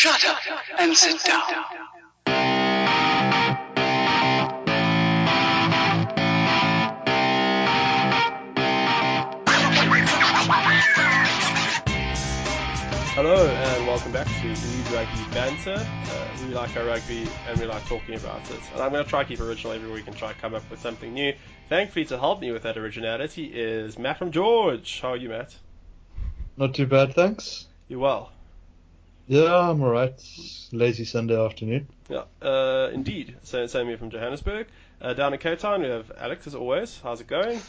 Shut up and sit down. Hello and welcome back to Lead Rugby Banter. Uh, we like our rugby and we like talking about it. And I'm going to try to keep original every week and try to come up with something new. Thankfully, to help me with that originality is Matt from George. How are you, Matt? Not too bad, thanks. You well? Yeah, I'm alright. Lazy Sunday afternoon. Yeah, uh, indeed. So, same here from Johannesburg. Uh, down in Cape Town, we have Alex as always. How's it going?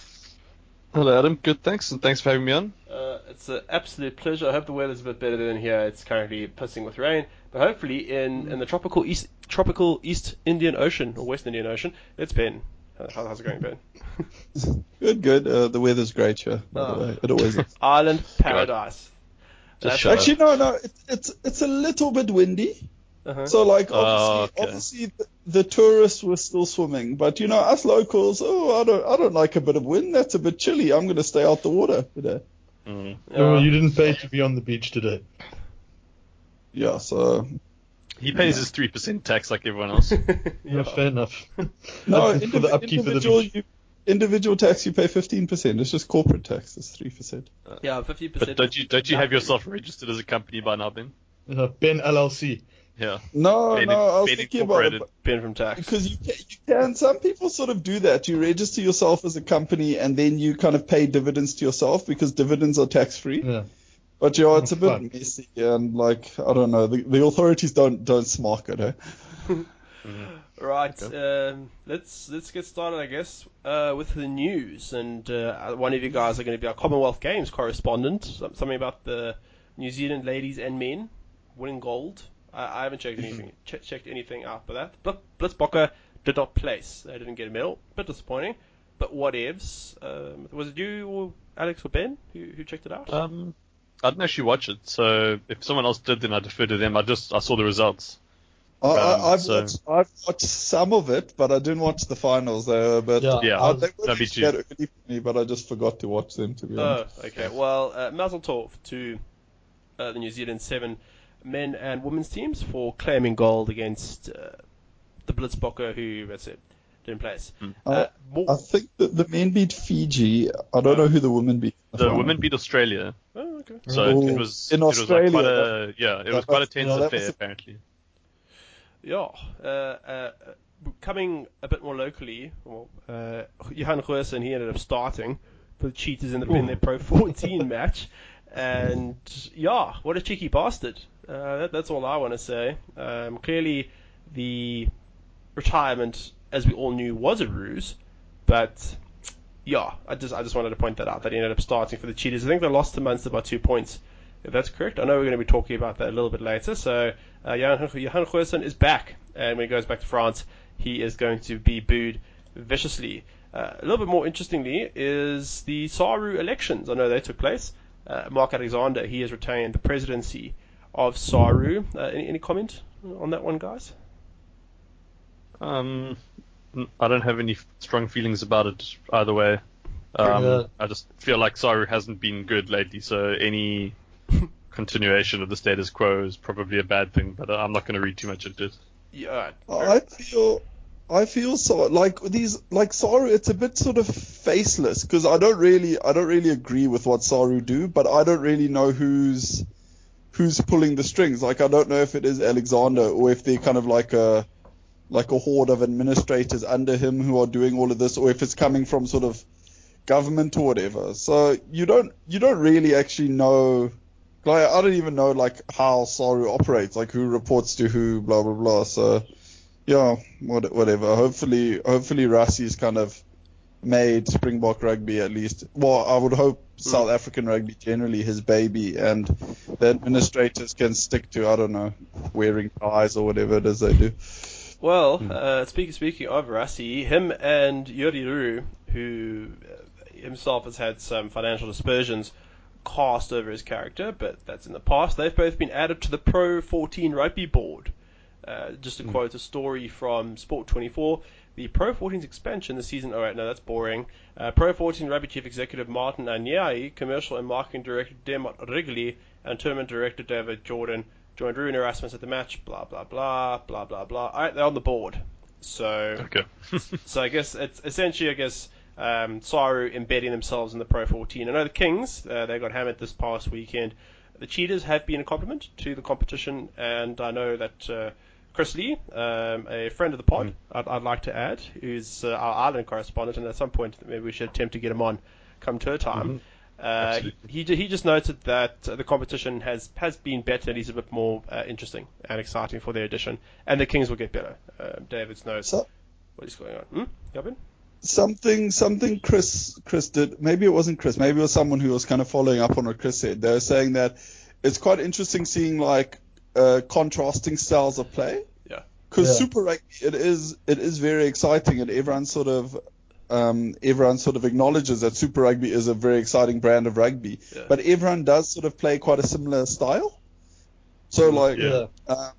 Hello, Adam. Good, thanks, and thanks for having me on. Uh, it's an absolute pleasure. I hope the weather's a bit better than here. It's currently pissing with rain, but hopefully in, in the tropical east tropical East Indian Ocean or West Indian Ocean, it's Ben. How, how's it going, Ben? Good, good. Uh, the weather's great here. By Oh. the way, it always is. Island paradise. Just That's- shut Actually, no, no. It, it's it's a little bit windy. Uh-huh. So like Oh, obviously, okay. obviously the, the tourists were still swimming, but you know us locals, oh I don't I don't like a bit of wind. That's a bit chilly. I'm gonna stay out the water today. Mm. Oh, Yeah. you didn't pay to be on the beach today. Yeah. So He pays his three percent tax like everyone else. Yeah, yeah. fair enough. no for the indiv- upkeep of the individual beach. you, individual tax you pay 15 percent. It's just corporate tax. It's three percent. yeah, fifty but percent. don't you don't you have yourself registered as a company by now, Ben? Uh, ben LLC. Yeah. No, Ben- no. I was Ben thinking about it. Ben from tax? Because you can, you can, some people sort of do that. You register yourself as a company and then you kind of pay dividends to yourself because dividends are tax free. Yeah. But yeah, it's a bit Fun. messy and like I don't know. The, the authorities don't don't smark it. Eh? Right. Um, let's let's get started, I guess, uh, with the news. And uh, one of you guys are going to be our Commonwealth Games correspondent. Some- Something about the New Zealand ladies and men winning gold. I, I haven't checked anything che- checked anything out for that. But Blitzbokke did not place. They didn't get a medal. Bit disappointing. But what ifs? Um, was it you or Alex or Ben who, who checked it out? Um, I didn't actually watch it, so if someone else did, then I defer to them. I just I saw the results. I, I, Um, I've so- watched I've watched some of it, but I didn't watch the finals. They were a bit. Yeah. Yeah. I, they were That'd be actually that early for me, but I just forgot to watch them. To be Oh, honest. okay. Well, uh, Mazel Tov to uh, the New Zealand seven men and women's teams for claiming gold against uh, the Blitzbokke, who, that's it, didn't place. Hmm. Uh, more, I think that the men beat Fiji. I don't know who the women beat. in The final. women beat Australia, oh, okay. so Oh, it was in it was like quite Australia, a yeah, it was quite a tense know, that affair was a- apparently. Yeah. Uh, uh, coming a bit more locally, well, uh, Johan Goosen, he ended up starting for the Cheetahs in, the, in their Pro 14 match. And yeah, what a cheeky bastard. Uh, that, that's all I want to say. Um, clearly, the retirement, as we all knew, was a ruse. But yeah, I just I just wanted to point that out that he ended up starting for the Cheetahs. I think they lost to Munster by two points, if that's correct. I know we're going to be talking about that a little bit later. So uh, Johan, Johan Goosen is back, and when he goes back to France, he is going to be booed viciously. Uh, a little bit more interestingly is the Saru elections. I know they took place. Uh, Mark Alexander, he has retained the presidency of Saru. Uh, any, any comment on that one, guys? Um, n- I don't have any strong feelings about it either way. Um, I just feel like Saru hasn't been good lately, so any continuation of the status quo is probably a bad thing. But I'm not going to read too much into it. Yeah, I feel, I feel so like these like Saru. It's a bit sort of faceless because I don't really, I don't really agree with what Saru do, but I don't really know who's who's pulling the strings. Like I don't know if it is Alexander or if they're kind of like a like a horde of administrators under him who are doing all of this, or if it's coming from sort of government or whatever. So you don't you don't really actually know. Like I don't even know like how Saru operates, like who reports to who, blah blah blah. So yeah, what, whatever. Hopefully, hopefully Rassie's kind of made Springbok rugby at least. Well, I would hope South African rugby generally his baby, and the administrators can stick to I don't know wearing ties or whatever it is they do. Well, uh, speaking speaking of Rassie, him and Jurie Roux, who uh, himself has had some financial dispersions cast over his character, but that's in the past. They've both been added to the Pro 14 Rugby Board. Uh, just to quote a story from Sport 24, the Pro 14's expansion this season. Oh, wait, no, that's boring. Uh, Pro 14 Rugby Chief Executive Martin Anayi, Commercial and Marketing Director Dermot Wrigley, and Tournament Director David Jordan joined Rune Erasmus at the match. Blah blah blah blah blah blah. All right, they're on the board. So Okay. so I guess it's essentially, I guess, um, Saru embedding themselves in the Pro 14. I know the Kings, uh, they got hammered this past weekend. The Cheetahs have been a compliment to the competition, and I know that uh, Chris Lee, um, a friend of the pod, I'd, I'd like to add, who's uh, our Ireland correspondent, and at some point maybe we should attempt to get him on come tour time. Uh, Absolutely. he, he just noted that uh, the competition has, has been better and is a bit more uh, interesting and exciting for their edition, and the Kings will get better. Uh, David's knows So, what is going on. Hmm? Gavin? Something something Chris Chris did. Maybe it wasn't Chris. Maybe it was someone who was kind of following up on what Chris said. They were saying that it's quite interesting seeing like uh, contrasting styles of play. Yeah. Because Yeah. Super Rugby, it is it is very exciting, and everyone sort of um, everyone sort of acknowledges that Super Rugby is a very exciting brand of rugby. Yeah. But everyone does sort of play quite a similar style. So like Yeah. uh,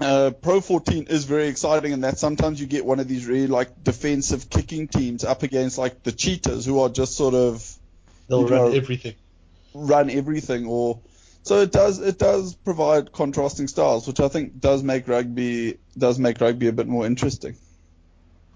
uh, Pro 14 is very exciting in that sometimes you get one of these really like defensive kicking teams up against like the cheetahs who are just sort of They'll run know- everything. run everything or so it does it does provide contrasting styles which I think does make rugby does make rugby a bit more interesting.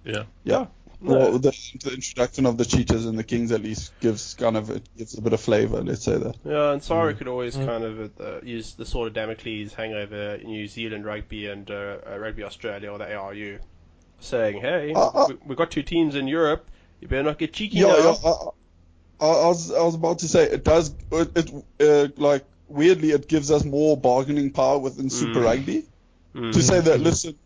Yeah. Yeah. No. Or the, the introduction of the cheetahs and the kings at least gives kind of it gives a bit of flavor, let's say that. Yeah, and Saru Mm. could always kind of uh, use the sort of Damocles hang over New Zealand rugby and uh, uh, Rugby Australia or the ARU, saying, "Hey, Uh, uh, we, we've got two teams in Europe. You better not get cheeky Yeah, now." yeah I, I, I was I was about to say it does it, it uh, like weirdly it gives us more bargaining power within Super Mm. Rugby Mm. to say that listen,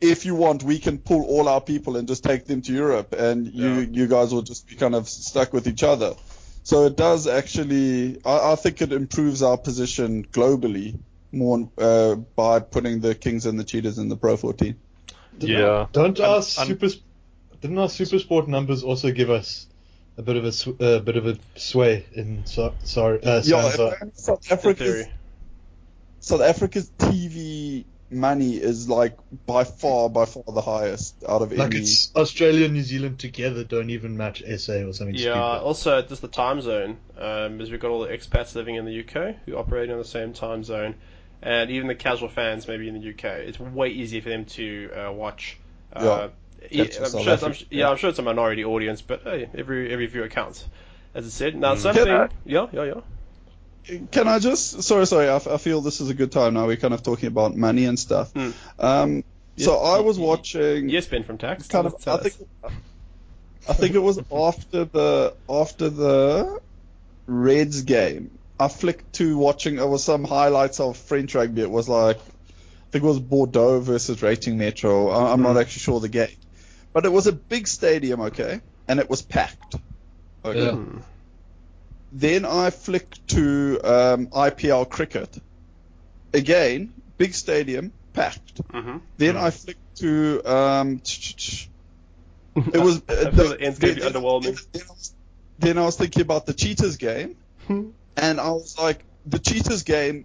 if you want, we can pull all our people and just take them to Europe, and you Yeah. you guys will just be kind of stuck with each other. So it does actually, I, I think it improves our position globally more uh, by putting the Kings and the Cheetahs in the Pro 14. Yeah. Don't I'm- our super didn't our super sport numbers also give us a bit of a sw- uh, bit of a sway in so, sorry uh, Yeah, South In Africa's. South Africa's TV money is like by far by far the highest out of like any. it's Australia and New Zealand together don't even match SA or something Yeah, stupid. also just the time zone, um, as we've got all the expats living in the UK who operate on the same time zone, and even the casual fans maybe in the UK. It's way easier for them to uh, watch. Uh, yeah, Catch the I'm sure it's, I'm, yeah, yeah. I'm sure it's a minority audience, but hey, every every viewer counts, as I said. Now Mm. something, Can yeah, yeah, yeah. Can I just? Sorry, sorry. I, f- I feel this is a good time now. We're kind of talking about money and stuff. Hmm. Um, so Yes, I was y- y- watching. Yes, Ben from Tax. kind of. I think. I think it was after the after the Reds game. I flicked to watching. It was some highlights of French rugby. It was like, I think it was Bordeaux versus Racing Metro. I, I'm not actually sure the game, but it was a big stadium, okay, and it was packed. Okay. Yeah. Hmm. Then I flicked to um, IPL cricket. Again, big stadium, packed. Mhm. Then I flicked to um, it was uh, feel the end's gonna be underwhelming. Then I, was, then I was thinking about the Cheetahs game, and I was like, the Cheetahs game,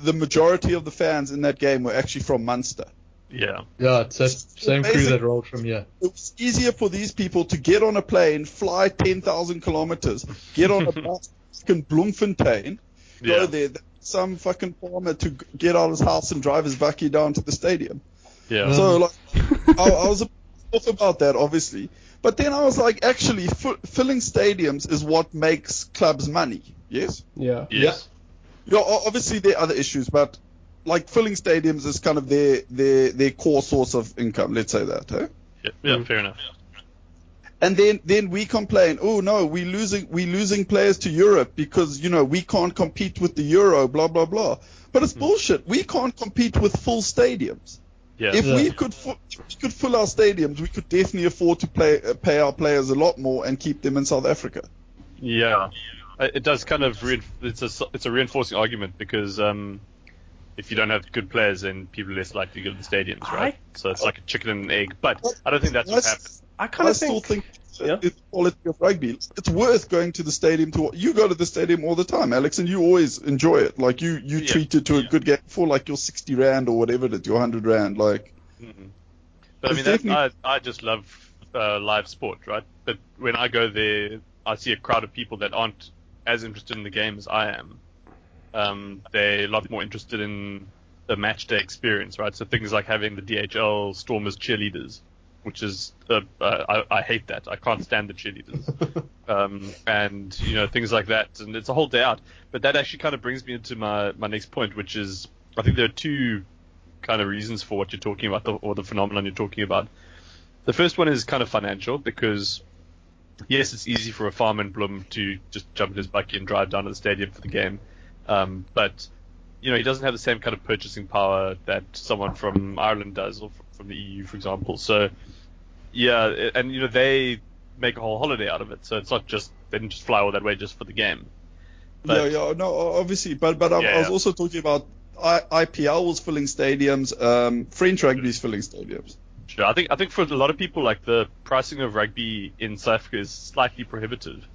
the majority of the fans in that game were actually from Munster. Yeah. Yeah, it's that same crew that rolled from here. It was easier for these people to get on a plane, fly 10,000 kilometers, get on a bus in Bloemfontein, go Yeah. there, some fucking farmer to get out of his house and drive his bakkie down to the stadium. Yeah. Um, so like, I, I was a off about that, obviously. But then I was like, actually, f- filling stadiums is what makes clubs money. Yes. Yeah. Yes. Yeah. o- Obviously, there are other issues, but like filling stadiums is kind of their their their core source of income. Let's say that. Eh? Yeah, yeah fair enough. And then then we complain, oh no, we losing we losing players to Europe because you know we can't compete with the Euro, blah blah blah. But it's bullshit. We can't compete with full stadiums. Yeah. If we could fu- if we could fill our stadiums, we could definitely afford to play uh, pay our players a lot more and keep them in South Africa. Yeah, it does kind of rein- it's a it's a reinforcing argument because um, if you don't have good players, then people are less likely to go to the stadiums, right? so it's like a chicken and an egg. But I don't think that's what happens. I, happened. s- I kind of still think. think, Yeah. it's the quality of rugby. It's worth going to the stadium to. You go to the stadium all the time, Alex, and you always enjoy it. Like you you Yeah. treat it to a good game for like your sixty rand or whatever it is, your hundred rand. Like Mhm. But I mean, that, I, I just love uh, live sport, right? But when I go there, I see a crowd of people that aren't as interested in the game as I am. Um, they're a lot more interested in the match day experience, right? So things like having the DHL Stormers cheerleaders, which is uh, uh, I, I hate that. I can't stand the cheerleaders, um, and you know things like that, and it's a whole day out. But that actually kind of brings me into my my next point, which is I think there are two kind of reasons for what you're talking about, the, or the phenomenon you're talking about. The first one is kind of financial because yes, it's easy for a farmer in Bloem to just jump in his bakkie and drive down to the stadium for the game, um, but you know he doesn't have the same kind of purchasing power that someone from Ireland does, or from the EU, for example. So yeah, and you know they make a whole holiday out of it, so it's not just they didn't just fly all that way just for the game. But, yeah, yeah, no, obviously, but but yeah, I was also talking about I, IPL was filling stadiums, um, French rugby is filling stadiums. Sure. I think I think for a lot of people, like the pricing of rugby in South Africa is slightly prohibitive.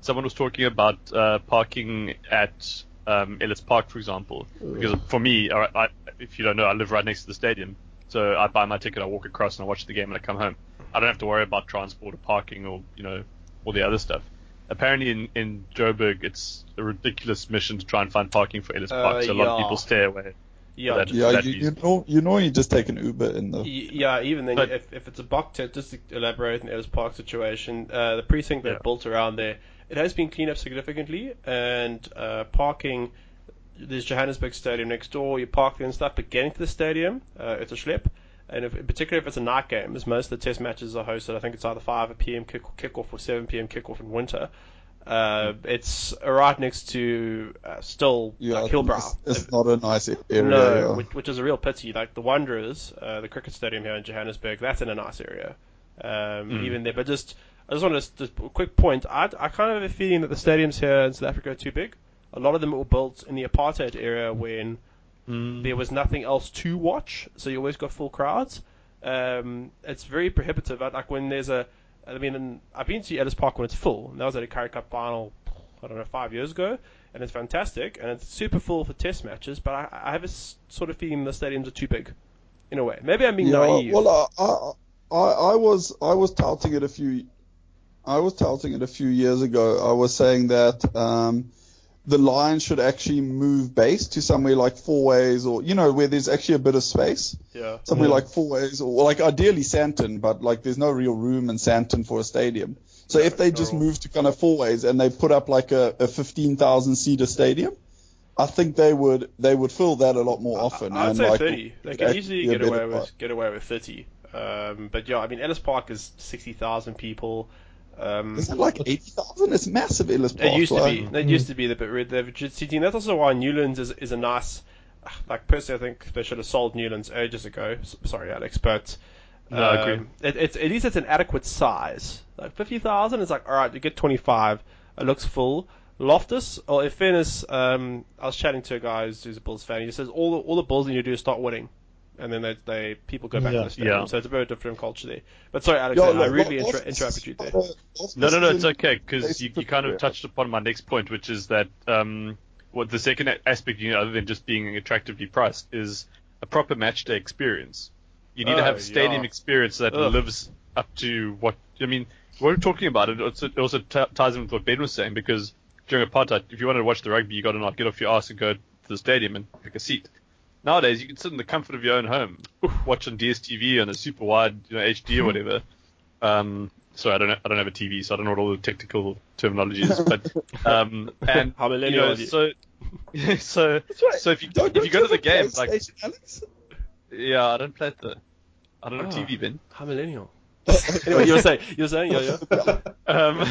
Someone was talking about uh, parking at um, Ellis Park, for example, because for me, I, I, if you don't know, I live right next to the stadium, so I buy my ticket, I walk across, and I watch the game, and I come home. I don't have to worry about transport or parking or you know all the other stuff. Apparently in, in Joburg, it's a ridiculous mission to try and find parking for Ellis Park, Uh, so a lot of people stay away. Yeah, that- Yeah, that you, you know, you know, you just take an Uber in the. Yeah, even then, But- if, if it's a buck tent, just to elaborate on Ellis Park situation, uh, the precinct they Yeah. built around there, it has been cleaned up significantly, and uh, parking, there's Johannesburg Stadium next door, you park there and stuff, but getting to the stadium, uh, it's a schlep. And if, in particular if it's a night game, as most of the test matches are hosted, I think it's either 5 p.m. Kick, kickoff or 7 p.m. kickoff in winter. Uh, it's right next to uh, still Yeah, like Hillbrow. it's, it's not a nice area. No, yeah. which, which is a real pity. Like the Wanderers, uh, the cricket stadium here in Johannesburg, that's in a nice area. Um, Mm. Even there, but just I just want to just a quick point. I, I kind of have a feeling that the stadiums here in South Africa are too big. A lot of them were built in the apartheid era when Mm. there was nothing else to watch, so you always got full crowds. Um, it's very prohibitive. Like when there's a, I mean, I've been to Ellis Park when it's full. And that was at a Currie Cup final, I don't know, five years ago, and it's fantastic and it's super full for test matches. But I, I have a sort of feeling the stadiums are too big, in a way. Maybe I'm being yeah, naive. well, I, I, I, I was, I was touting it a few, I was touting it a few years ago. I was saying that um, the Lions should actually move base to somewhere like Fourways, or you know, where there's actually a bit of space. yeah. Somewhere Yeah. like Fourways, or like ideally Sandton, but like there's no real room in Sandton for a stadium. So if they just no. move to kind of Fourways and they put up like a, a 15,000 seater stadium, I think they would they would fill that a lot more often. I'd and say like, 30. They it'd can actually easily get away better with price. get away with 30. Um, but yeah, I mean Ellis Park is 60,000 people. Um, Is it like 80,000? It's massive, Ellis Park. It used to like- be. It used to be the bit where they've reduced seating. That's also why Newlands is, is a nice. Like personally, I think they should have sold Newlands ages ago. Sorry, Alex, but No, I agree. um, It, it's at least it's an adequate size. Like fifty thousand is like all right. You get twenty five. It looks full. Loftus, or in fairness, um, I was chatting to a guy who's, who's a Bulls fan. He says all the, all the Bulls need to do is start winning, and then they, they people go back Yeah. to the stadium. Yeah. So it's a very different culture there. But sorry, Alex, Yeah, I look, really Loftus- inter- interrupted you there. No, no, no, it's okay because you, you kind of touched upon my next point, which is that um, what the second aspect, you know, other than just being attractively priced, is a proper match day experience. You need to Oh, have a stadium yeah. experience that Ugh. lives up to what I mean. What we're talking about it it also t- ties in with what Ben was saying because during apartheid, if you wanted to watch the rugby, you got to not get off your ass and go to the stadium and pick a seat. Nowadays, you can sit in the comfort of your own home, watching DSTV on a super wide, you know, HD or whatever. Um, sorry, I don't know, I don't have a TV, so I don't know what all the technical terminology is. But um, and How you know, so so right. so if you Don't- if you go to the game, like Alex? yeah, I don't play it though. I don't have Oh. TV, Ben. How millennial? anyway, you were saying, you were saying, yeah, yeah. Um,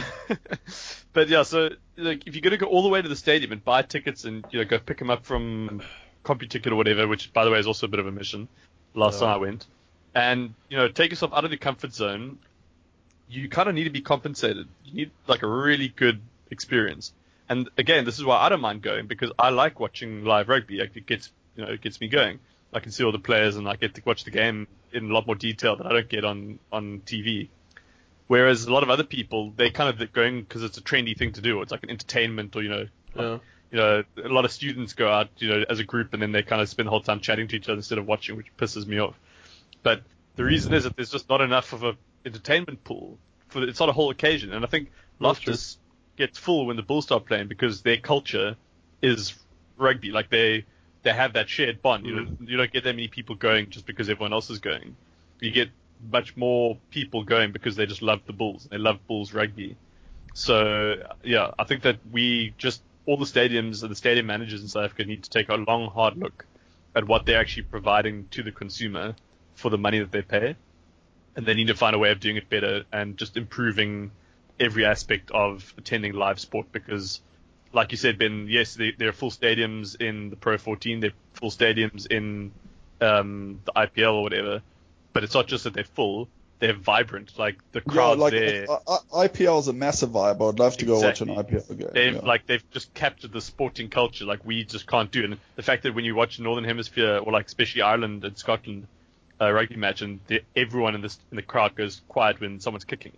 but yeah, so like if you're gonna go all the way to the stadium and buy tickets and you know go pick them up from CompuTicket or whatever, which by the way is also a bit of a mission. Last Yeah. time I went, and you know take yourself out of your comfort zone. You kind of need to be compensated. You need like a really good experience. And again, this is why I don't mind going because I like watching live rugby. Like it gets you know it gets me going. I can see all the players and I get to watch the game in a lot more detail that I don't get on on TV. Whereas a lot of other people, they kind of going because it's a trendy thing to do. Or it's like an entertainment, or you know, Yeah. You know, a lot of students go out, you know, as a group, and then they kind of spend the whole time chatting to each other instead of watching, which pisses me off. But the reason is that there's just not enough of a entertainment pool for it's not a whole occasion, and I think. Loftus gets full when the Bulls start playing because their culture is rugby. Like they they have that shared bond. You mm. don't you don't get that many people going just because everyone else is going. You get much more people going because they just love the Bulls. They love Bulls rugby. So yeah, I think that we just all the stadiums and the stadium managers in South Africa need to take a long, hard look at what they're actually providing to the consumer for the money that they pay, and they need to find a way of doing it better and just improving every aspect of attending live sport because. Like you said, Ben, yes, they, there are full stadiums in the Pro 14, they're full stadiums in um, the IPL or whatever, but it's not just that they're full; they're vibrant. Like the Yeah, crowd like there, I, I, IPL is a massive vibe. I'd love to go watch an Exactly. IPL game. they've yeah. like they've just captured the sporting culture like we just can't do. And the fact that when you watch Northern Hemisphere or like especially Ireland and Scotland uh, rugby match, and the, everyone in this in the crowd goes quiet when someone's kicking.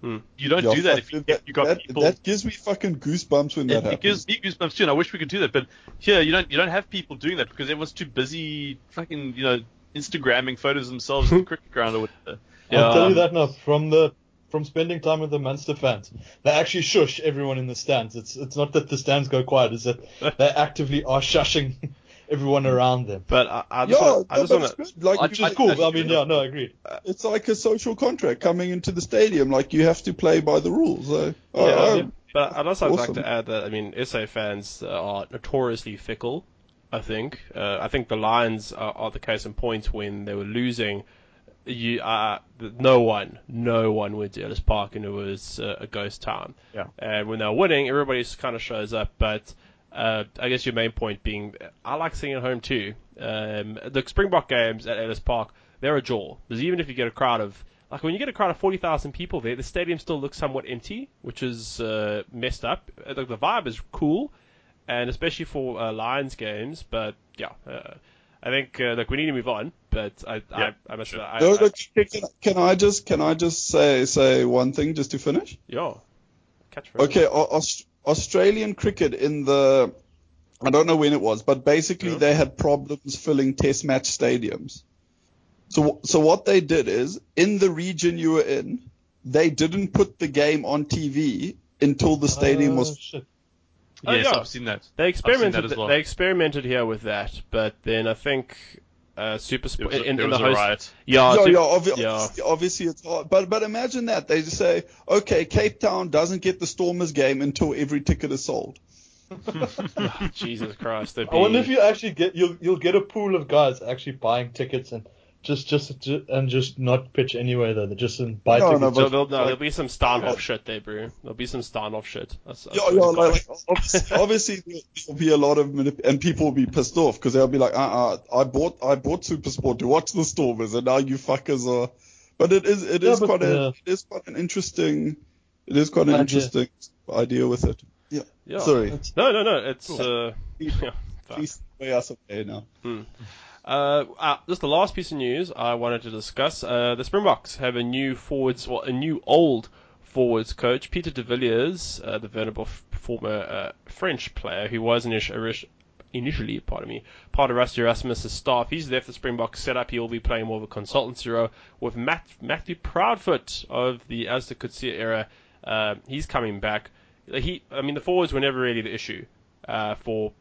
Hmm. You don't Yeah, do that if you, that, you got that, people. that gives me fucking goosebumps when that it, it happens. gives me goosebumps too, and I wish we could do that. But here, you don't you don't have people doing that because everyone's too busy fucking you know Instagramming photos of themselves in the cricket ground or whatever. I'll tell you that now from the from spending time with the Munster fans. They actually shush everyone in the stands. It's it's not that the stands go quiet. It's that they actively are shushing everyone around them. But I, I just yeah, want I no, just want it's good. Like, I Which just- is cool. I- I mean, yeah, no, I agree. it's like a social contract coming into the stadium. Like you have to play by the rules. So, oh, Yeah, oh, yeah. But I'd also like to add that I mean SA fans uh, are notoriously fickle. I think uh, I think the Lions are, are the case in point when they were losing. You, uh, no one, no one went to Ellis Park, and it was uh, a ghost town. Yeah. And when they're winning, everybody just kind of shows up. But uh, I guess your main point being, I like seeing it at home too. Um, the Springbok games at Ellis Park, they're a jaw. Because even if you get a crowd of, like when you get a crowd of 40,000 people there, the stadium still looks somewhat empty, which is uh, messed up. Uh, The, the vibe is cool, and especially for uh, Lions games. But yeah, uh, I think uh, look, we need to move on. But I, Yeah, I, I must, sure. I, No, I, can, can I just can I just say say one thing just to finish? yeah, catch Okay, Au- Aus- Australian cricket in the I don't know when it was, but basically Yeah. they had problems filling test match stadiums. So so what they did is in the region you were in, they didn't put the game on TV until the stadium Oh, was shit. Oh, yes, yeah. I've seen that. They experimented. that as well. They experimented here with that, but then I think uh, Super There Sport a, in, in the a host. riot. Yeah, yeah, yeah, obvi- yeah. Obviously, obviously it's hard. But but imagine that they just say, okay, Cape Town doesn't get the Stormers game until every ticket is sold. Jesus Christ, they'd I wonder if you actually get you'll you'll get a pool of guys actually buying tickets and just just ju- and just not pitch anyway though. They just um, buy No, tickets. no, So just- there'll, no, there'll be some Starnoff Yeah. shit there, bro. There'll be some Starnoff shit. That's, that's Yeah, yeah, like, like obviously, obviously there'll be a lot of manip- and people will be pissed off because they'll be like, uh, uh I bought I bought Supersport to watch the Stormers, and now you fuckers are. But it is it Yeah, is but, quite a uh, it is quite an interesting it is quite an Idea. interesting idea with it. Yeah. Yeah. Sorry. No, no, no. It's uh, yeah, fuck. Please way us away now. Uh, uh, just the last piece of news I wanted to discuss. Uh, the Springboks have a new forwards, well, a new old forwards coach, Pieter de Villiers, uh, the venerable f- former uh, French player who was init- initially, pardon me, part of Rassie Erasmus's staff. He's left the Springboks setup. He will be playing more of a consultancy role with Matt, Matthew Proudfoot of the Allister Coetzee era. Uh, he's coming back. He, I mean, the forwards were never really the issue for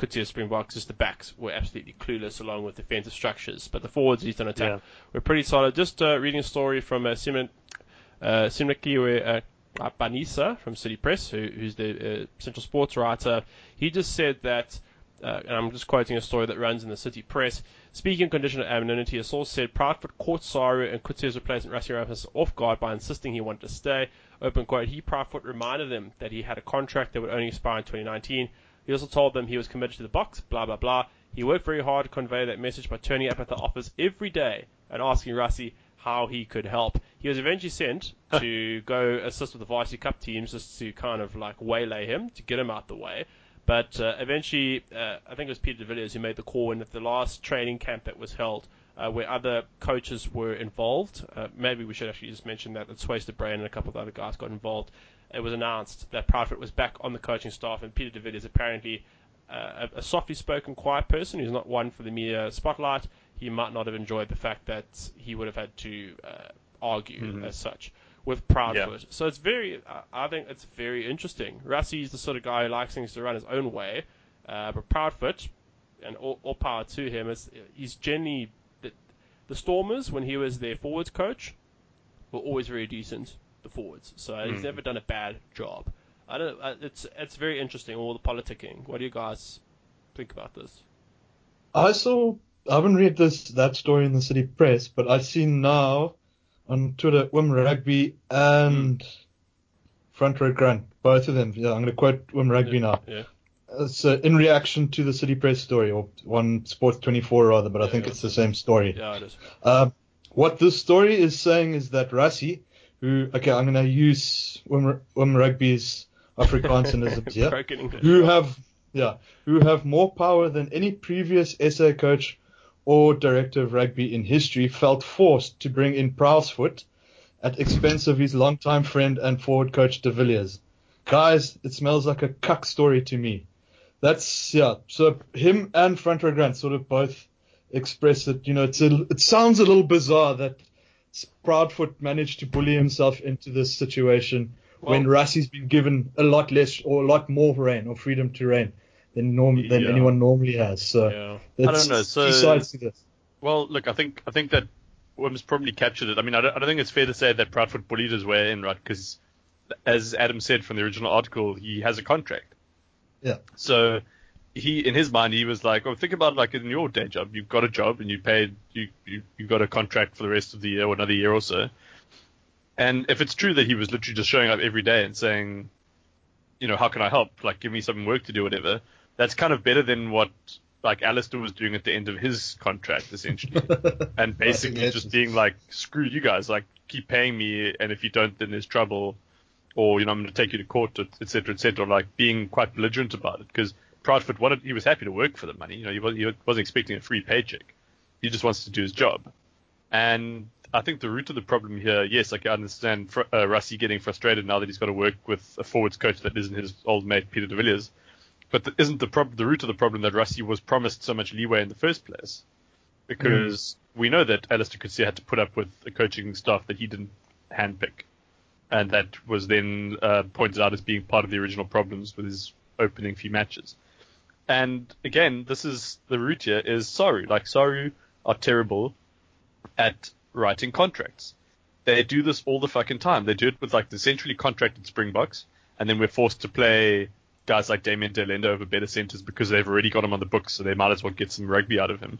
Coetzee Springboks, just the backs were absolutely clueless along with defensive structures. But the forwards, least on attack, Yeah. were pretty solid. Just uh, reading a story from uh, Simon uh, Simnikiwe uh, Banisa from City Press, who, who's the uh, central sports writer. He just said that, uh, and I'm just quoting a story that runs in the City Press. Speaking in condition of anonymity, a source said Proudfoot caught Saru and Coetzee's replacement Rassie off guard by insisting he wanted to stay. Open quote, he, Proudfoot, reminded them that he had a contract that would only expire in 2019. He also told them he was committed to the Boks, blah, blah, blah. He worked very hard to convey that message by turning up at the office every day and asking Rassie how he could help. He was eventually sent to go assist with the varsity cup teams just to kind of like waylay him, to get him out the way. But uh, eventually, uh, I think it was Pieter de Villiers who made the call, and at the last training camp that was held, uh, where other coaches were involved, uh, maybe we should actually just mention that, Swys de Bruin and a couple of other guys got involved. It was announced that Proudfoot was back on the coaching staff, and Pieter de is apparently uh, a, a softly spoken, quiet person who's not one for the media spotlight. He might not have enjoyed the fact that he would have had to uh, argue Mhm. as such with Proudfoot. So it's very, I I think it's very interesting. Rassie is the sort of guy who likes things to run his own way, Uh, but Proudfoot, and all, all power to him, is he's generally the, the Stormers when he was their forwards coach were always very decent. The forwards, so he's Mm. never done a bad job. I don't. Uh, it's it's very interesting all the politicking. What do you guys think about this? I saw. I haven't read this that story in the City Press, but I've seen now on Twitter, Wim Rugby and Front Row Grunt, both of them. Yeah, I'm going to quote Wim Rugby now. Yeah. Uh, so in reaction to the City Press story, or one Sports 24 rather, but I think yeah. it's the same story. Yeah, it is. Um, what this story is saying is that Rassie, who, okay, I'm going to use Wim, Wim Rugby's Broken English. who have, yeah, who have more power than any previous SA coach or director of rugby in history, felt forced to bring in Proudfoot at expense of his longtime friend and forward coach De Villiers. Guys, it smells like a cuck story to me. That's yeah. So him and Front Row Grunt sort of both express it. You know, it's a, it sounds a little bizarre that Proudfoot managed to bully himself into this situation when Rassie's been given a lot less or a lot more reign or freedom to reign than norm than Yeah. anyone normally has. So Yeah. I don't know, so- sides to this. Well, look, I think I think that Wim's probably captured it. I mean, I don't, I don't think it's fair to say that Proudfoot bullied his way in, right? Because as Adam said from the original article, he has a contract. Yeah. So he, in his mind, he was like, "Oh, think about it like in your day job. You've got a job and you paid, you you you got a contract for the rest of the year or another year or so." And if it's true that he was literally just showing up every day and saying, you know, how can I help? Like, give me some work to do, whatever. That's kind of better than what like Allister was doing at the end of his contract, essentially, and basically just being like, screw you guys, like keep paying me, and if you don't, then there's trouble, or you know, I'm going to take you to court, etc., cetera, et cetera. Like being quite belligerent about it because Proudfoot wanted, he was happy to work for the money. You know, he, was, he wasn't expecting a free paycheck. He just wants to do his job. And I think the root of the problem here, yes, like I understand fr- uh, Rassie getting frustrated now that he's got to work with a forwards coach that isn't his old mate Pieter de Villiers. But the, isn't the prob- the root of the problem that Rassie was promised so much leeway in the first place? Because we know that Allister Coetzee had to put up with a coaching staff that he didn't handpick, and that was then uh, pointed out as being part of the original problems with his opening few matches. And again, this is the root here is Saru. Like Saru are terrible at writing contracts. They do this all the fucking time. They do it with like the centrally contracted Springboks, and then we're forced to play guys like Damian de Allende over better centers because they've already got him on the books, so they might as well get some rugby out of him.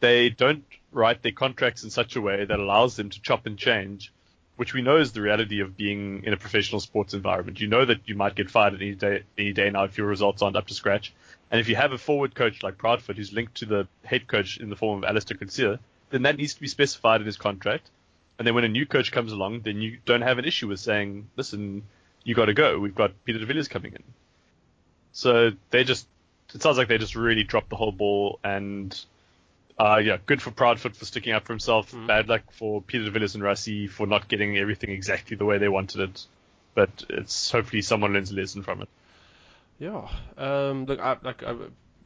They don't write their contracts in such a way that allows them to chop and change, which we know is the reality of being in a professional sports environment. You know that you might get fired any day, any day now if your results aren't up to scratch. And if you have a forward coach like Proudfoot who's linked to the head coach in the form of Allister Coetzee, then that needs to be specified in his contract. And then when a new coach comes along, then you don't have an issue with saying, listen, you got to go. We've got Pieter de Villiers coming in. So they just, it sounds like they just really dropped the whole ball. And uh, yeah, good for Proudfoot for sticking up for himself. Bad luck for Pieter de Villiers and Rassie for not getting everything exactly the way they wanted it. But it's hopefully someone learns a lesson from it. Yeah. Um, look, I, like, I,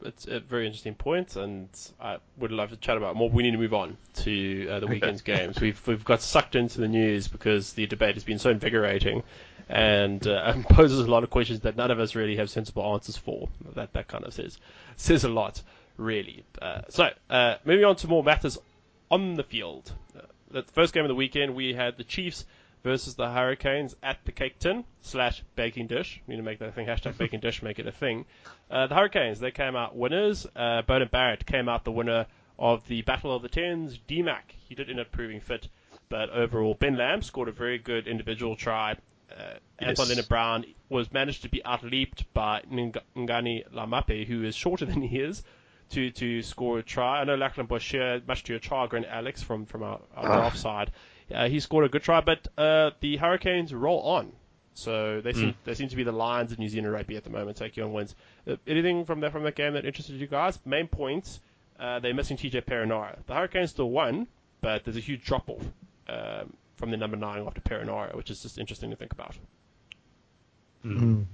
it's a very interesting point, and I would love to chat about more. We need to move on to uh, the weekend's games. We've we've got sucked into the news because the debate has been so invigorating, and uh, poses a lot of questions that none of us really have sensible answers for. That that kind of says says a lot, really. Uh, so uh, moving on to more matters on the field. Uh, the first game of the weekend, we had the Chiefs versus the Hurricanes at the Cake Tin slash baking dish. We need to make that thing hashtag baking dish, make it a thing. Uh, the Hurricanes they came out winners. Uh, Beauden Barrett came out the winner of the Battle of the Tens. DMAC he did end up proving fit, but overall Ben Lam scored a very good individual try. Uh, Anton Yes. Lienert-Brown was managed to be outleaped by Ngani Laumape, who is shorter than he is, to to score a try. I know Lachlan Boshier, much to your chagrin, Alex from from our, our draft side, uh, he scored a good try. But uh, the Hurricanes roll on, so they seem they seem to be the Lions of New Zealand rugby at the moment, Take taking on wins. Uh, anything from that from that game that interested you guys? Main points, uh, they're missing TJ Perenara. The Hurricanes still won, but there's a huge drop off um, from the number nine after Perenara, which is just interesting to think about. Mm.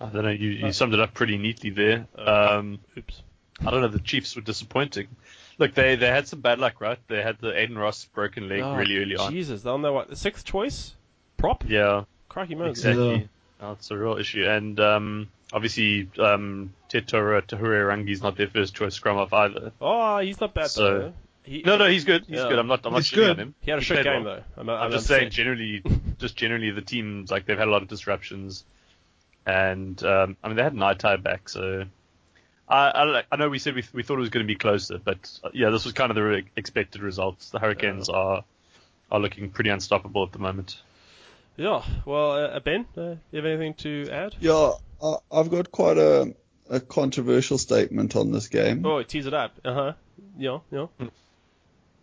I don't know. You, you summed it up pretty neatly there. Um, Oops. I don't know. The Chiefs were disappointing. Look, they they had some bad luck, right? They had the Aidan Ross broken leg Oh, really early on. Jesus, they'll know what the sixth choice prop. Yeah, Crikey moans. exactly. Yeah. That's a real issue. And um, obviously, um, Te Toiroa Tahuriorangi is not their first choice scrum off either. Oh, he's not bad So- though. He, No, no, he's good. He's Yeah. good. I'm not. I'm not He's good. on him. he had a He shit game well. though. I'm, I'm, I'm just upset. saying, generally, just generally, the teams like they've had a lot of disruptions, and um, I mean they had night tie back, so I, I, know we said we, we thought it was going to be closer, but uh, yeah, this was kind of the expected results. The Hurricanes are are looking pretty unstoppable at the moment. Yeah. Well, uh, Ben, uh, you have anything to add? Yeah, I, I've got quite a, a controversial statement on this game. Oh, tease it up. Uh huh. Yeah, yeah.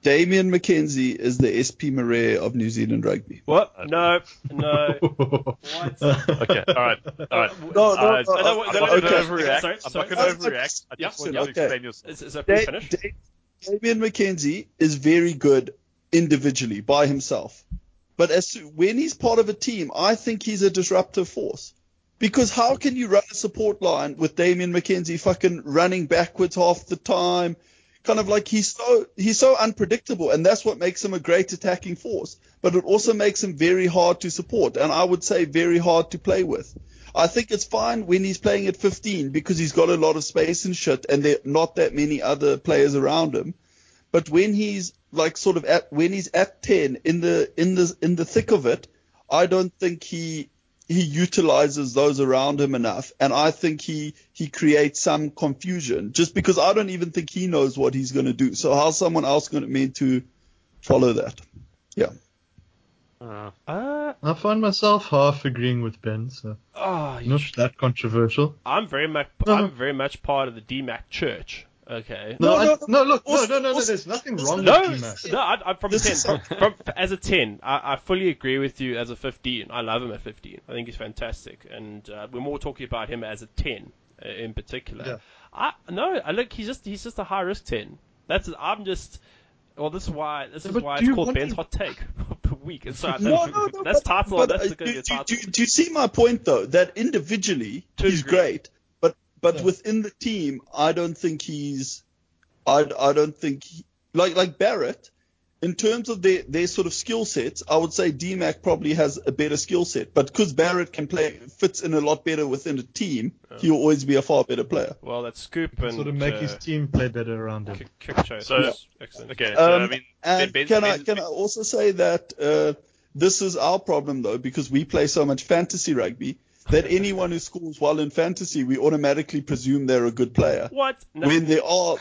Damian McKenzie is the SP Marais of New Zealand rugby. What? No, no. What? Okay, all right, all right. No, no, Uh, no, I'm not going to okay. overreact. Sorry, I'm sorry. not going to overreact. I just yeah, want you to okay. explain yourself. Is, is that Da- finished? Da- Damian McKenzie is very good individually by himself. But as to, when he's part of a team, I think he's a disruptive force. Because how can you run a support line with Damian McKenzie fucking running backwards half the time? Kind of like he's so he's so unpredictable, and that's what makes him a great attacking force. But it also makes him very hard to support, and I would say very hard to play with. I think it's fine when he's playing at 15 because he's got a lot of space and shit, and there are not that many other players around him. But when he's like sort of at when he's at 10 in the in the in the thick of it, I don't think he he utilizes those around him enough, and I think he he creates some confusion just because I don't even think he knows what he's going to do. So how's someone else going to mean to follow that? Yeah. Uh, Uh, I find myself half agreeing with Ben, so oh, you not that controversial. I'm very much No. I'm very much part of the DMAC church. Okay. No, No, I, no, no, look, also- no, no, no, no, also- there's nothing wrong No, with DMAC. no, I, I'm from a ten. From, from, as a ten, I, I fully agree with you. As a fifteen, I love him at fifteen. I think he's fantastic, and uh, we're more talking about him as a ten uh, in particular. Yeah. I no, I look, he's just he's just a high risk ten. That's I'm just. Well, this is why this Yeah, is why do it's you called Ben's to- hot take per week. It's like, No, no, no. that's but, title. But, that's uh, going to do, be a do, title. do, do you see my point though? That individually To he's degree. great, but but Yeah. within the team, I don't think he's. I, I don't think he, like like Barrett. In terms of their, their sort of skill sets, I would say DMAC probably has a better skill set. But because Barrett can play fits in a lot better within a team, he'll always be a far better player. well, that's scoop and Sort of make uh, his team play better around him. kick, kick show. So- That's excellent. okay, so I Um, mean, And Ben- can I can I also say that uh, this is our problem though because we play so much fantasy rugby that anyone who scores well in fantasy we automatically presume they're a good player What? No. when there are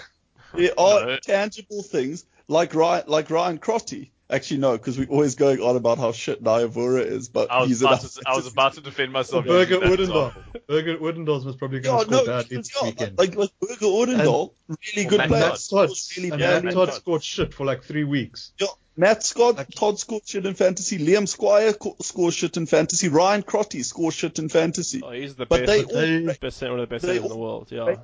there are No. tangible things like Ryan like Ryan Crotty. Actually no, because we're always going on about how shit Nyavura is, but I was, he's about to, I was about to defend myself. Burger using that Odendaal. example. Burger Odendaal was probably Yeah, going to no, score badly because, this yeah, weekend. like like Burger Odendaal, really Or good Matt player. Todd. scores really and Yeah. Matt Matt Todd Todd. scored shit for like three weeks. Yeah, Matt Scott, Like- Todd scored shit in fantasy. Liam Squire co- scores shit in fantasy. Ryan Crotty scores shit in fantasy. Oh, he's the But best. they They- all, best one of the best they centers in the world. Yeah.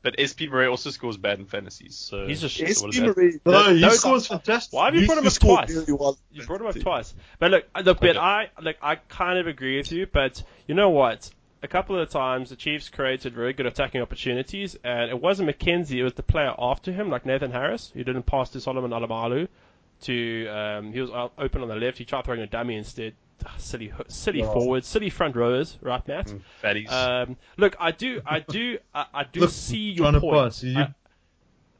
But SP Marais also scores bad in fantasies. So He's just- so SP what SP that? No, he scores fantastic. Why have you he- brought him up twice? very well You brought him up twice. But look, uh, look, Ben, Okay. I like I kind of agree with you, but you know what? A couple of times the Chiefs created very good attacking opportunities, and it wasn't McKenzie, it was the player after him, like Nathan Harris, who didn't pass to Solomon Alaimalo. To um, he was open on the left, he tried throwing a dummy instead. Ah, Silly, silly Yeah. forwards, silly front rowers, right, Matt? Mm, Fatties. Um, look, I do, I do, I, I do Look, see your to point. pass, you- I-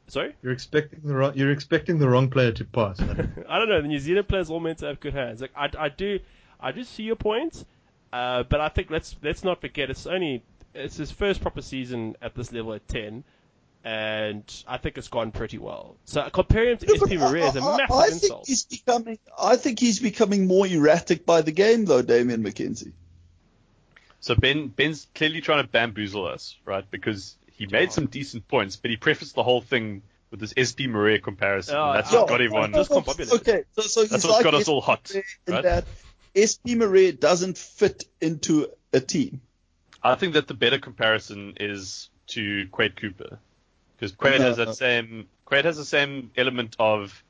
sorry. You're expecting the wrong, you're expecting the wrong player to pass. I don't know. The New Zealand players all meant to have good hands. Like I, I do, I do see your point, uh, but I think let's let's not forget it's only it's his first proper season at this level at ten, and I think it's gone pretty well. So comparing him to Yeah, SP but Marais is a I- I- massive I think insult. he's becoming. I think he's becoming more erratic by the game, though, Damian McKenzie. So Ben Ben's clearly trying to bamboozle us, right? Because he made oh. some decent points, but he prefaced the whole thing with this SP Marais comparison. Oh, that's yeah. what got everyone. Just. Okay, so, so he's That's what's like got us all hot, right? that SP Marais doesn't fit into a team. I think that the better comparison is to Quade Cooper, because Quade No, has that no. same Quade has the same element of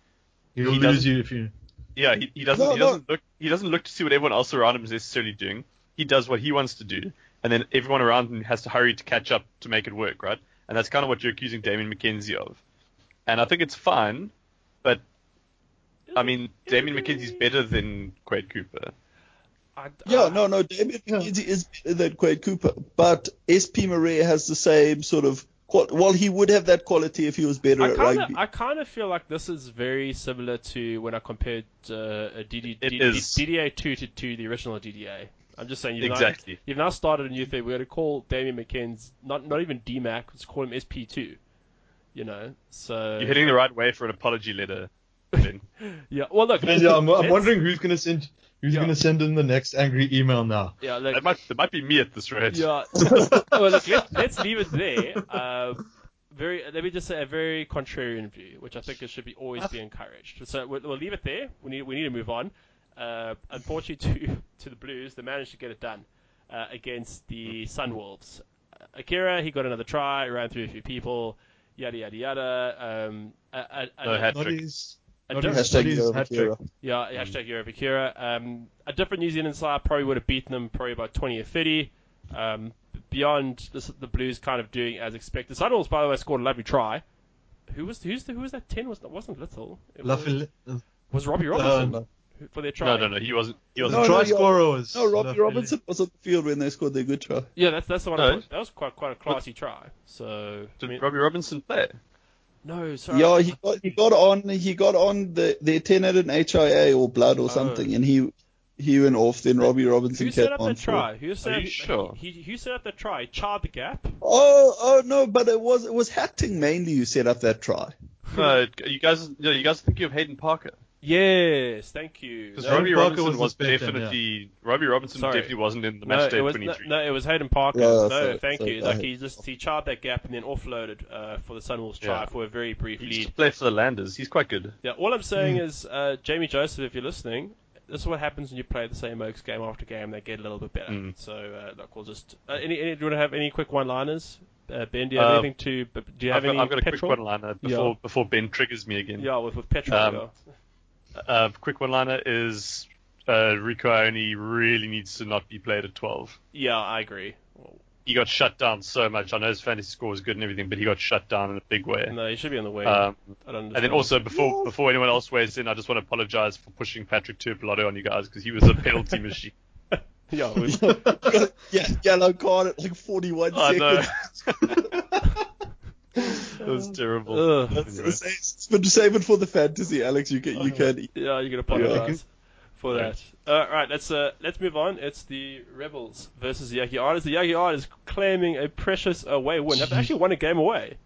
He'll He lose doesn't- you if you. yeah he, he doesn't No, he doesn't look he doesn't look to see what everyone else around him is necessarily doing. He does what he wants to do, and then everyone around him has to hurry to catch up to make it work, right? And that's kind of what you're accusing Damian McKenzie of. And I think it's fine, but I mean Damian McKenzie's better than Quade Cooper. I, Yeah, I- no, no, Damian Yeah. McKenzie is better than Quade Cooper, but SP Marais has the same sort of. Qual- well, he would have that quality if he was better I at kind rugby. of, I kind of feel like this is very similar to when I compared uh, a DD, It D- is. DDA two to, to the original DDA. I'm just saying, you've Exactly. Now, you've now started a new thing. We're going to call Damian McKenzie not not even DMAC. Let's call him SP two. You know, so You're heading the right way for an apology letter. Ben. yeah. Well, look, yeah, I'm, I'm wondering who's gonna send who's Yeah. gonna send in the next angry email now. Yeah, look, it might it might be me at this rate. Yeah. well, look, let, let's leave it there. Uh, very. Let me just say a very contrarian view, which I think it should be always be encouraged. So we'll, we'll leave it there. We need we need to move on. Uh, unfortunately, to to the Blues, they managed to get it done uh, against the Sunwolves. Uh, Akira, he got another try, ran through a few people, yada yada yada. Um, a, a, a, No, Hat-trick. his, a diff- Hashtag Euro yeah, hashtag Euro Akira. Um, a different New Zealand side probably would have beaten them probably about 20 or 30. Um, beyond this, the Blues kind of doing as expected. Sunwolves, by the way, scored a lovely try. Who was who's the, who was that 10? Was wasn't Little? It was, Lafayette- was Robbie Robinson Uh, who- for their try. No, no, no. He wasn't. He wasn't. No, try no, yeah. scorer was No, Robbie Lafayette. Robinson was on the field when they scored their good try. Yeah, that's that's the one. No. thought, that was quite quite a classy try. So I Did mean, Robbie Robinson play? No, sorry. Yeah, he got he got on he got on the the ten at an HIA or blood or oh. something, and he he went off. Then Robbie Robinson Who came set up on. that try? Who set Are up, you sure? He, he, who set up that try? Charred the gap. Oh, oh no, but it was it was Hatting mainly who set up that try. No, you guys. No, you guys think of Hayden Parker Yes, thank you. because Hayden Robbie Parker Robinson was was, the spectre, definitely Robbie Robinson Sorry. definitely wasn't in the No, match day it was, no, 23. no, it was Hayden Parker. Yeah, no, sorry, thank sorry, you. go Like he just he charred that gap and then offloaded uh, for the Sunwolves try Yeah. for a very brief He used to lead. play for the Landers. He's quite good. Yeah, all I'm saying is, uh, Jamie Joseph, if you're listening, this is what happens when you play the same Oaks game after game. They get a little bit better. Mm. So uh, look, we'll just uh, any, any. Do you want to have any quick one-liners? Uh, ben, do you have Uh, anything to? Do you have I've, got, any I've got a petrol? quick one-liner before Yeah. before Ben triggers me again. Yeah, with with petrol. Um, yeah. Uh, quick one-liner is uh, Rieko Ioane really needs to not be played at 12. yeah, I agree. He got shut down so much. I know his fantasy score was good and everything, but he got shut down in a big way. No, he should be on the wing. Um, I don't and then also before before anyone else weighs in, I just want to apologize for pushing Patrick Tuipulotu on you guys because he was a penalty machine. yeah, we, yeah, yellow card at like 41 I know. seconds. it was terrible. Ugh. Anyway. But save it for the fantasy, Alex. You can you can. Yeah, you can apologize for that. Uh, right, let's uh, let's move on. It's the Rebels versus the Jaguares. The Jaguares claiming a precious away win. They've actually won a game away.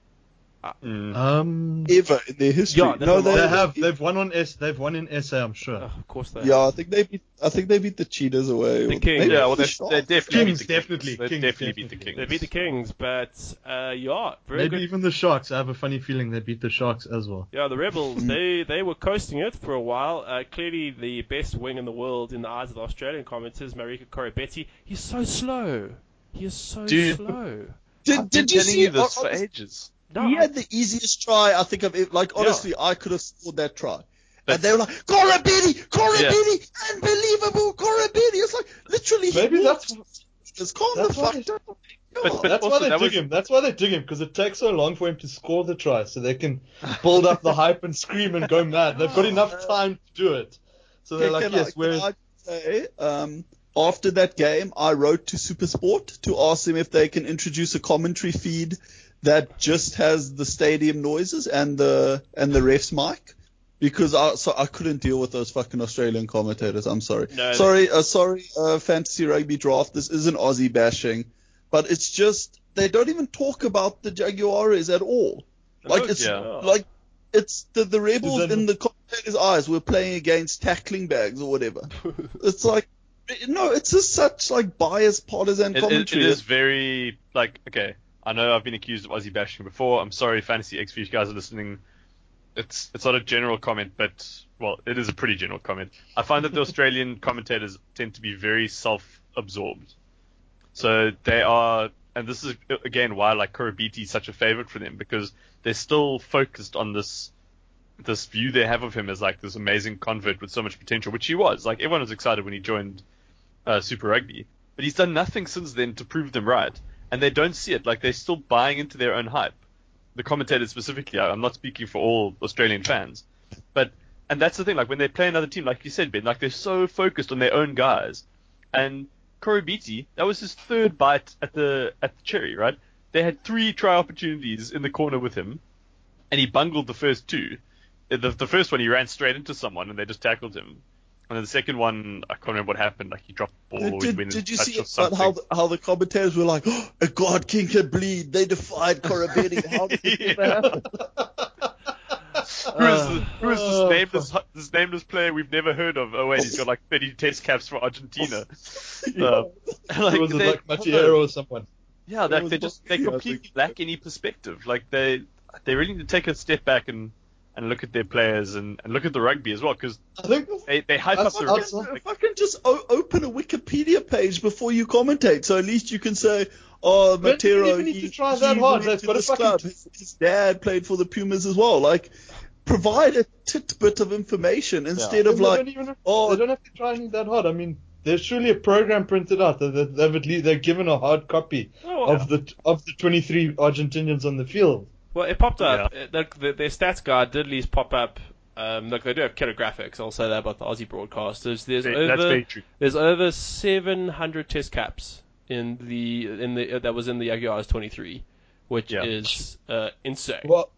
Mm. Um, ever in their history. Yeah, no, they, they have they've won on S. They've won in SA. I'm sure. Oh, of course they. Yeah, I think they beat. I think they beat the Cheetahs away. The or Kings. Yeah, well, the they, Sharks. they definitely Kings, beat the definitely. Kings. They Kings, definitely beat the. Kings. They beat the Kings, but uh, yeah, very Maybe good. even the Sharks. I have a funny feeling they beat the Sharks as well. Yeah, the Rebels, they, they were coasting it for a while. Uh, clearly the best wing in the world in the eyes of the Australian commenters, Marika Koroibete. He's so slow. He is so Dude. slow. Did, I've did been you telling see you this for ages. No, He I- had the easiest try I think of it. Like honestly, I could have scored that try. and they were like, Koroibete, Koroibete, unbelievable, Koroibete. It's like literally he Maybe walked- that's Just calm the why fuck they- But- but- that's also why they that dig was- him. That's why they dig him because it takes so long for him to score the try, so they can build up the hype and scream and go mad. They've got enough time to do it, so they're Okay, like, can I- yes, we're. can I say, um, after that game, I wrote to Supersport to ask them if they can introduce a commentary feed that just has the stadium noises and the and the ref's mic. Because I so I couldn't deal with those fucking Australian commentators. I'm sorry. No, sorry, uh, sorry, uh, fantasy rugby draft. This isn't Aussie bashing, but it's just they don't even talk about the Jaguares at all. Like it's Yeah. like it's the the rebels Is that- in the commentators' eyes. We're playing against tackling bags or whatever. it's like no, it's just such like biased partisan It, it, commentary. it is very like okay. I know I've been accused of Aussie bashing before. I'm sorry, Fantasy X, if you guys are listening. It's it's not a general comment, but well, it is a pretty general comment. I find that the Australian commentators tend to be very self-absorbed. So they are, and this is again why like Koroibete is such a favorite for them because they're still focused on this this view they have of him as like this amazing convert with so much potential, which he was. Like everyone was excited when he joined uh, Super Rugby, but he's done nothing since then to prove them right, and they don't see it. Like they're still buying into their own hype. The commentators specifically, I'm not speaking for all Australian fans, but and that's the thing. Like when they play another team, like you said, Ben, like they're so focused on their own guys And Koroibete, that was his third bite at the at the cherry, right? They had three try opportunities in the corner with him, and he bungled the first two. The, the first one he ran straight into someone and they just tackled him. And then the second one, I can't remember what happened. Like he dropped the ball or he Did, went did you touch see or how the, how the commentators were like, oh, a god king can bleed. They defied Koroibete. How did it ever happen? Who is, the, who is this nameless this nameless player we've never heard of? Oh wait, he's got like 30 test caps for Argentina. Uh, like, was it they- like Matera or someone? Yeah, like they just they completely lack any perspective. Like they they really need to take a step back and and look at their players and, and look at the rugby as well because I think they they hype I up the rugby. I- If I can just o- open a Wikipedia page before you commentate, so at least you can say, "Oh, Don't Matera, even need he, to try that hard. went They've to got a this fucking- club. His, his dad played for the Pumas as well. Like, provide a tidbit of information instead of like, don't even have, oh, they don't have to try anything that hard. I mean, there's surely a program printed out that that they've at least they're given a hard copy Oh, of the of the 23 Argentinians on the field. Well, it popped up. Uh, The, the, their stats guide did at least pop up. Um, look, they do have killer graphics. I'll say that about the Aussie broadcasters. There's That's over there's over 700 test caps in the in the uh, that was in the Jaguars 23, which Yeah. is uh, insane. Well,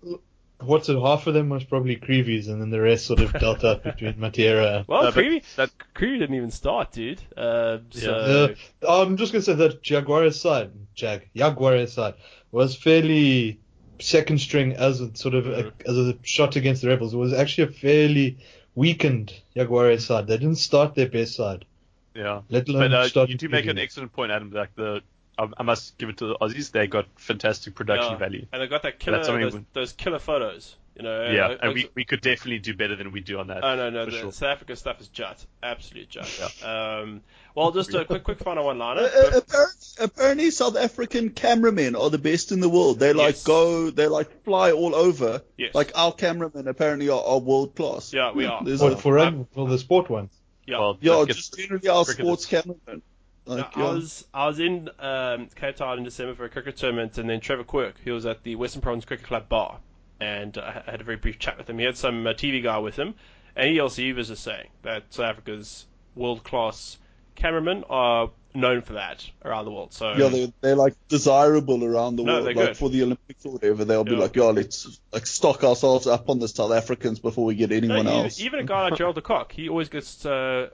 what's it? Half of them was probably Creevies, and then the rest sort of dealt out between Matera. well, Uh, Creevy, that- Creevy didn't even start, dude. Uh, so Yeah. I'm just gonna say that Jaguares side, Jag, Jaguares side, was fairly second string as a sort of a, as a shot against the Rebels. It was actually a fairly weakened Jaguares side. They didn't start their best side, Yeah. let alone But uh, start. you do make an excellent point, Adam. Like the, I, I must give it to the Aussies. They got fantastic production yeah. value. and they got that killer those, those killer photos. You know, yeah, and we, we could definitely do better than we do on that. Oh no, no, the sure. South Africa stuff is jut, absolute jut. Um, well, just a quick, quick final one liner. Uh, uh, apparently, apparently, South African cameramen are the best in the world. They like Yes. go, they like fly all over. Yes. Like our cameramen apparently are, are world class. Yeah, we are. There's What, a- for rugby, for the sport ones. Yeah. Well, yeah, just generally our sports is- cameramen. Like, I yeah. was I was in um, Cape Town in December for a cricket tournament, and then Trevor Quirk, he was at the Western Province Cricket Club bar, and I had a very brief chat with him. He had some uh, TV guy with him, and he also he was just saying that South Africa's world class cameramen are known for that around the world. So Yeah, they they're like desirable around the No, world. they're Like good. for the Olympics or whatever, they'll be like, yeah, let's like stock ourselves up on the South Africans before we get No, anyone even, else. even a guy like Gerald de Kock, he always gets uh,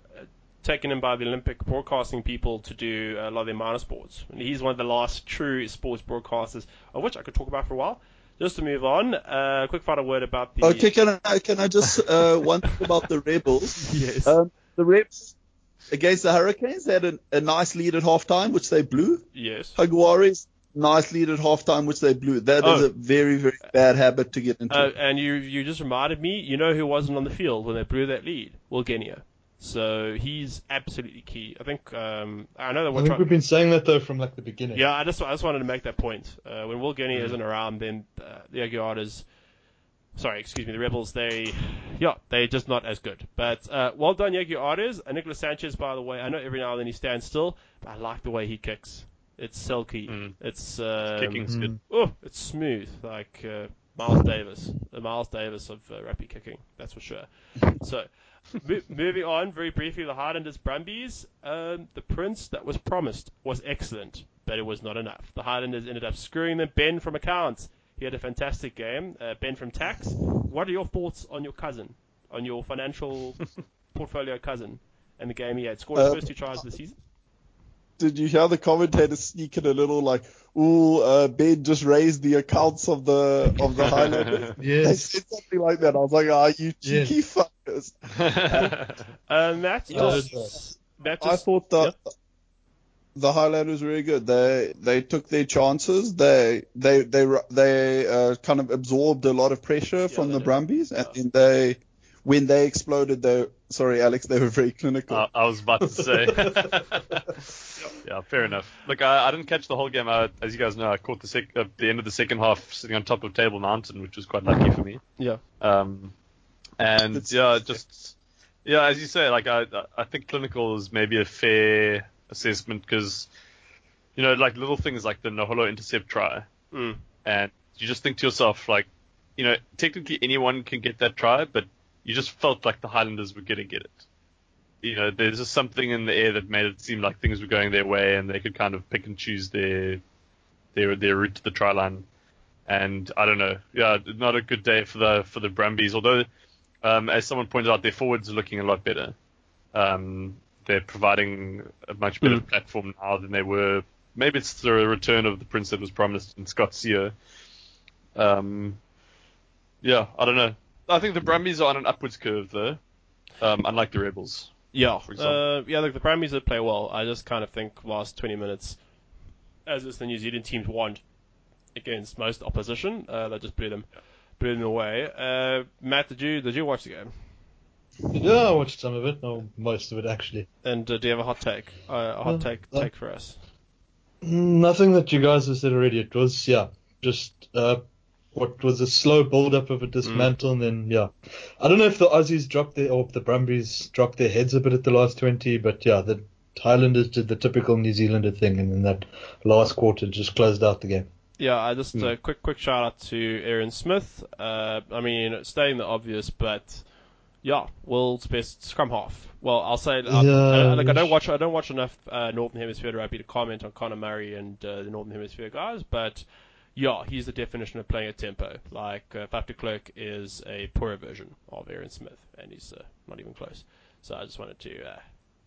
taken in by the Olympic broadcasting people to do a lot of their minor sports. And he's one of the last true sports broadcasters, of which I could talk about for a while. Just to move on, uh, quick final word about the. Okay, can I can I just uh, one thing about the Rebels? Yes. Um, the Rebels against the Hurricanes they had a, a nice lead at halftime, which they blew. yes. Jaguares nice lead at halftime, which they blew. That is Oh. a very very bad habit to get into. Uh, and you you just reminded me, you know who wasn't on the field when they blew that lead? Well, Genia. So he's absolutely key. I think um, I know that I we're think trying. we've been saying that though from like the beginning. Yeah, I just I just wanted to make that point. Uh, when Will Genia Mm. isn't around, then uh, the Jaguares, sorry, excuse me, the Rebels, they, yeah, they're just not as good. But uh, well done, Jaguares. And Nicolas Sanchez, by the way, I know every now and then he stands still, but I like the way he kicks. It's silky. Mm. It's um, Kicking's good. Oh, it's smooth, like uh, Miles Davis, the Miles Davis of uh, rugby kicking, that's for sure. so, mo- moving on very briefly, the Highlanders Brumbies. Um, the Prince that was promised was excellent, but it was not enough. The Highlanders ended up screwing them. Ben from accounts, he had a fantastic game. Uh, ben from tax. What are your thoughts on your cousin, on your financial portfolio cousin, and the game he had? Scored his Uh, first two tries of the season. Did you hear the commentator sneaking a little like, "Ooh, uh, Ben just raised the accounts of the of the Highlanders"? They said something like that. I was like, "Ah, you Yes. cheeky fuckers." Uh, Matt, Yeah, just, Matt I just, thought that the Highlanders were really good. They they took their chances. They they they they uh, kind of absorbed a lot of pressure from the did. Brumbies, and then they when they exploded, though, sorry, Alex, they were very clinical. Uh, I was about to say. yeah, fair enough. Look, I, I didn't catch the whole game. I, as you guys know, I caught the sec- uh, the end of the second half sitting on top of Table Mountain, which was quite lucky for me. yeah. Um, and It's- yeah, just yeah, as you say, like I I think clinical is maybe a fair assessment because you know like little things like the Naholo intercept try, Mm. and you just think to yourself like, you know, technically anyone can get that try, but you just felt like the Highlanders were gonna get it. you know, there's just something in the air that made it seem like things were going their way, and they could kind of pick and choose their their their route to the try line. And I don't know, yeah, not a good day for the for the Brumbies. Although, um, as someone pointed out, their forwards are looking a lot better. Um, they're providing a much better Mm. platform now than they were. Maybe it's the return of the prince that was promised in Scott Sio. Um, yeah, I don't know. I think the Brumbies are on an upwards curve though, um, unlike the Rebels. Yeah, for example. uh, yeah. Look, the Brumbies did play well. I just kind of think last 20 minutes, as is the New Zealand teams want against most opposition, uh, they just blew them, blew them away. Uh, Matt, did you did you watch the game? Yeah, I watched some of it. No, most of it actually. And uh, do you have a hot take? Uh, a hot Uh, take uh, take for us? Nothing that you guys have said already. It was yeah, just uh, what was a slow build up of a dismantle, and then yeah, I don't know if the Aussies dropped their or the Brumbies dropped their heads a bit at the last twenty, but yeah, the Highlanders did the typical New Zealander thing, and then that last quarter just closed out the game. Yeah, I just Hmm. uh, quick quick shout out to Aaron Smith. Uh, I mean, stating the obvious, but yeah, world's best scrum half. Well, I'll say, Yeah, uh, like I don't watch I don't watch enough uh, Northern Hemisphere rugby to comment on Conor Murray and uh, the Northern Hemisphere guys, but yeah, he's the definition of playing a tempo. Like uh, Faf de Klerk is a poorer version of Aaron Smith, and he's uh, not even close. So I just wanted to uh,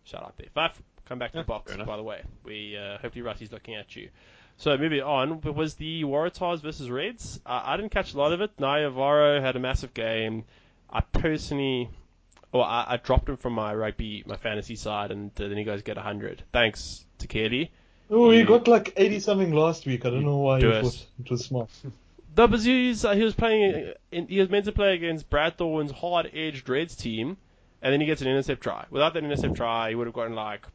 shout out there. Faf, come back to the Boks. By the way, we uh, hopefully Rassie's looking at you. So moving on, it was the Waratahs versus Reds. Uh, I didn't catch a lot of it. Naivaro had a massive game. I personally, well, I, I dropped him from my rugby, my fantasy side, and uh, then you guys get 100. Thanks to Kelly. Oh, he got like eighty something last week. I don't know why do he it. thought it was smart. No, but he was, uh, he was playing, in, he was meant to play against Brad Thorn's hard-edged Reds team, and then he gets an intercept try. Without that intercept try, he would have gotten like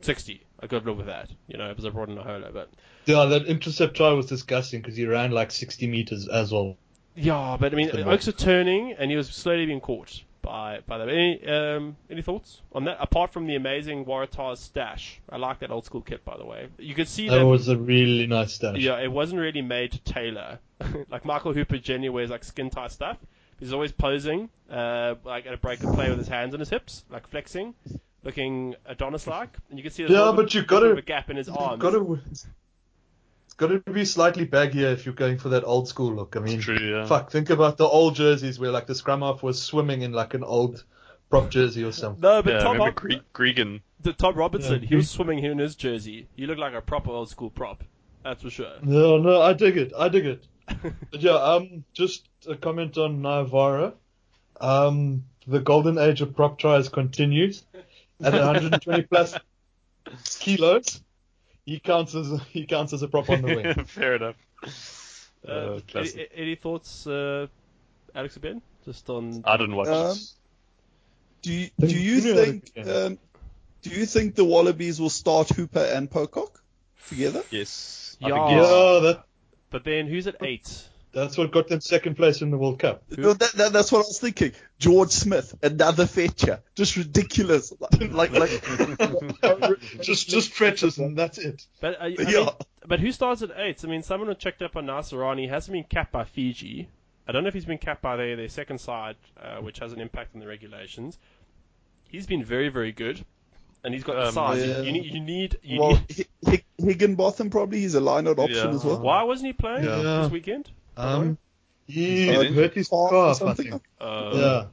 60. I could have lived with that, you know, because I brought in Naholo, but Yeah, that intercept try was disgusting because he ran like sixty meters as well. Yeah, but I mean, Good Oaks are turning, and he was slowly being caught by by them. Any um, any thoughts on that? Apart from the amazing Waratahs stash, I like that old school kit, by the way. You could see That that. was a really nice stash. yeah, it wasn't really made to tailor. like Michael Hooper generally wears like skin tight stuff. He's always posing, uh, like at a break of play with his hands on his hips, like flexing, looking Adonis like, and you can see there's Yeah, but you little gotta- a gap in his arms. gotta- it's got to be slightly baggier if you're going for that old school look. I mean, True, yeah. fuck, think about the old jerseys where like the scrum half was swimming in like an old prop jersey or something. No, but yeah, Tom, remember Rob- Gre- Gregan? the Tom Robertson, Yeah. he was swimming here in his jersey. He looked like a proper old school prop. That's for sure. No, no, I dig it. I dig it. But yeah, um, just a comment on Navarra. Um, the golden age of prop tries continues at 120 plus kilos. He counts as he counts as a prop on the wing. Fair enough. Uh, Uh, any, any thoughts, uh, Alex Ben? Just on. I didn't watch Um. Do you, Think- do you think about think it again. um, do you think the Wallabies will start Hooper and Pocock together? Yes. Yeah. Yes. Yeah, that But then who's at eight? That's what got them second place in the World Cup. No, that, that, that's what I was thinking. George Smith, another fetcher, just ridiculous. Like like, like just just stretches and that's it. But uh, I Yeah. mean, but who starts at eight? I mean, someone who checked up on Naisarani He hasn't been capped by Fiji. I don't know if he's been capped by their, their second side, uh, which has an impact on the regulations. He's been very, very good, and he's got the Um, size. yeah. You need, you need, you well, need. Hi- Hi- Higginbotham probably he's a line-out option Yeah. as well. Why wasn't he playing Yeah. this weekend? Um, he Uh, hurt his calf I think. Uh, Yeah.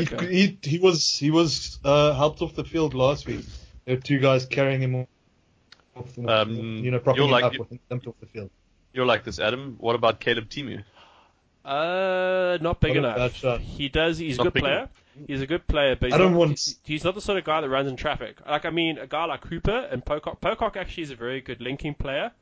Okay. He, he he was he was uh, helped off the field last week. There were two guys carrying him off the, Um, you know, propping you're him like- up with dumped off the field. You're like this, Adam. What about Caleb Timu? Uh, not big Not a bad enough. He does. He's a good player. enough. He's a good player, but he's I don't not, want- he's, he's not the sort of guy that runs in traffic. Like I mean, a guy like Hooper and Pocock. Pocock actually is a very good linking player.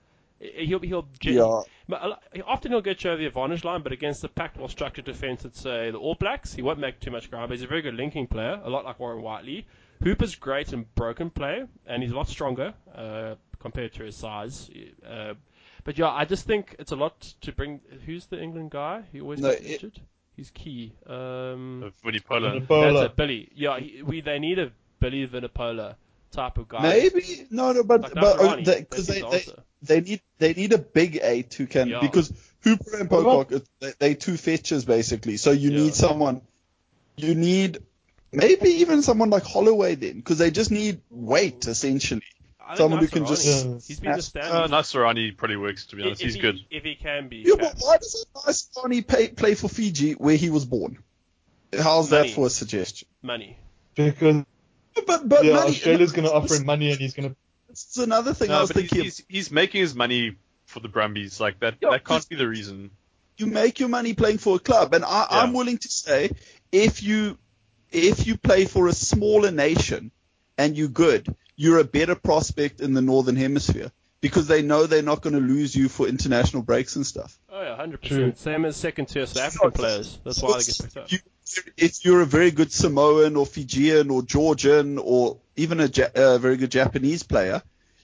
He'll he'll Yeah. but often he'll get you over the advantage line, but against the packed, well structured defense at say the All Blacks, he won't make too much ground. But he's a very good linking player, a lot like Warren Whiteley. Hooper's great in broken play, and he's a lot stronger uh, compared to his size. Uh, but yeah, I just think it's a lot to bring. Who's the England guy? He always No, gets it- injured. He's key. Um, Of Vunipola? Vunipola. that's it, Billy. Yeah, he, we they need a Billy Vunipola type of guy. Maybe no, no, but Like but because they, they they need they need a big eight who can Yeah. because Hooper and What Pocock they they two fetchers basically. So you Yeah. need someone. You need maybe even someone like Holloway then, because they just need weight essentially. Someone who can Naisarani- just- He's been the Uh. Uh, Naisarani probably works to be honest. if He's he, good. If he can be. Yeah, but why does Naisarani play, play for Fiji where he was born? How's Money. that for a suggestion? Money. Because But but yeah, money- Australia's going to offer him money and he's going to. This is another thing I No, was but he's, thinking. he's, he's making his money for the Brumbies. Like that. Yeah, that can't be the reason. you make your money playing for a club, and I, Yeah. I'm willing to say if you if you play for a smaller nation and you're good, you're a better prospect in the northern hemisphere because they know they're not going to lose you for international breaks and stuff. Oh yeah, hundred percent. Same as second tier South African players. That's why they get picked up. You, if you're a very good Samoan or Fijian or Georgian or even a ja- uh, very good Japanese player,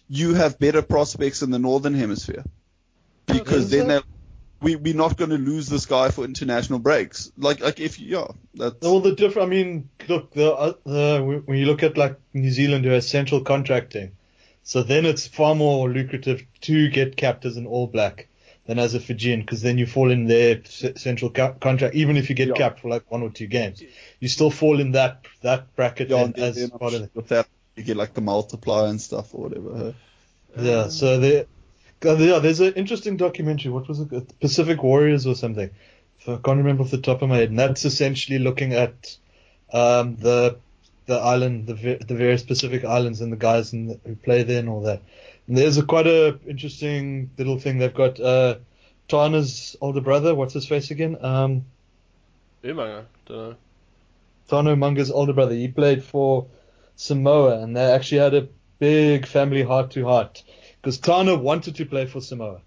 you have better prospects in the northern hemisphere because then they're we, we're not going to lose this guy for international breaks. Like, like if you, yeah, that's, All the different. I mean, look, the, uh, the when you look at like New Zealand who has central contracting, so then it's far more lucrative to get capped as an All Black than as a Fijian because then you fall in their central ca- contract. Even if you get Yeah. capped for like one or two games, you still fall in that that bracket yeah, then and then- as then part of the with that you get like the multiplier and stuff or whatever. huh? Yeah, so there, yeah, there's an interesting documentary. What was it? Pacific Warriors or something. So I can't remember off the top of my head. And that's essentially looking at um, the the island, the the various Pacific islands and the guys in the, who play there and all that. And there's a quite a interesting little thing. They've got uh, Tana's older brother. What's his face again? Um, Umaga, don't know. Tana Umaga's older brother. He played for Samoa, and they actually had a big family heart to heart because Tana wanted to play for Samoa,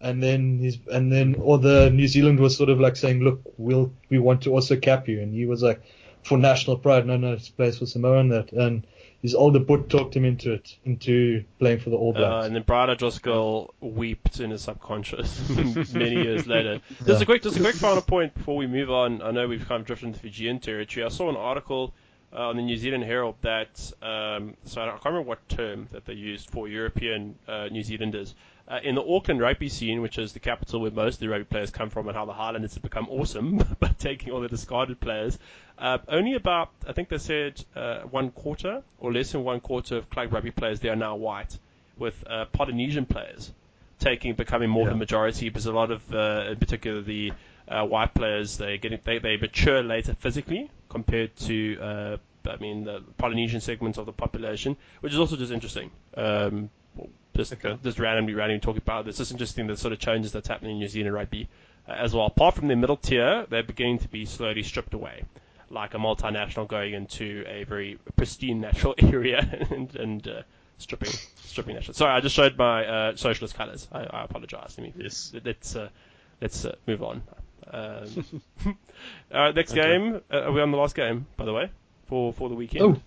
and then he's and then or the New Zealand was sort of like saying, look, we'll we want to also cap you, and he was like, for national pride, no, no, he place for Samoa and that, and his older but talked him into it, into playing for the All Uh, Blacks. and then Brian O'Driscoll wept in his subconscious many years later. Just a quick, just a quick final point before we move on. I know we've kind of drifted into Fijian territory. I saw an article uh, on the New Zealand Herald that, um, so I can't remember what term that they used for European uh, New Zealanders. Uh, in the Auckland rugby scene, which is the capital where most of the rugby players come from, and how the Highlanders have become awesome by taking all the discarded players, uh, only about, I think they said, uh, one quarter or less than one quarter of club rugby players they are now white, with uh, Polynesian players taking becoming more of Yeah. the majority because a lot of, uh, in particular, the uh, white players they getting they, they mature later physically compared to uh, I mean the Polynesian segments of the population, which is also just interesting. Um, just Okay. just randomly randomly talking about this. It's interesting the sort of changes that's happening in New Zealand rugby uh, as well. Apart from the middle tier, they're beginning to be slowly stripped away, like a multinational going into a very pristine natural area and, and uh, stripping stripping national. Sorry, I just showed my uh, socialist colours. I, I apologise. I mean, Yes. let's uh, let's uh, move on. Um, all right, next game. Uh, are we on the last game, by the way, for for the weekend? Oh.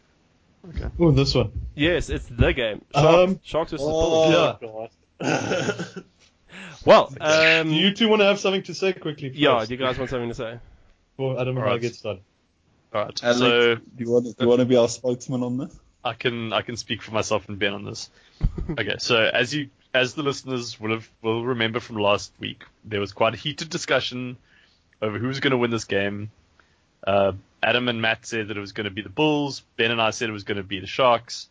Oh, this one. Yes, it's the game. Um, Sharks, Sharks versus oh, Bulls. yeah. Well, um, Do you two want to have something to say quickly? First yeah. Do you guys want something to say? Before Adam and I Alright. get started. All right. Alex, So do you want do you want to be our spokesman on this? I can I can speak for myself and Ben on this. okay, so as you as the listeners will have will remember from last week, there was quite a heated discussion over who's going to win this game. Uh, Adam and Matt said that it was going to be the Bulls. Ben and I said it was going to be the Sharks.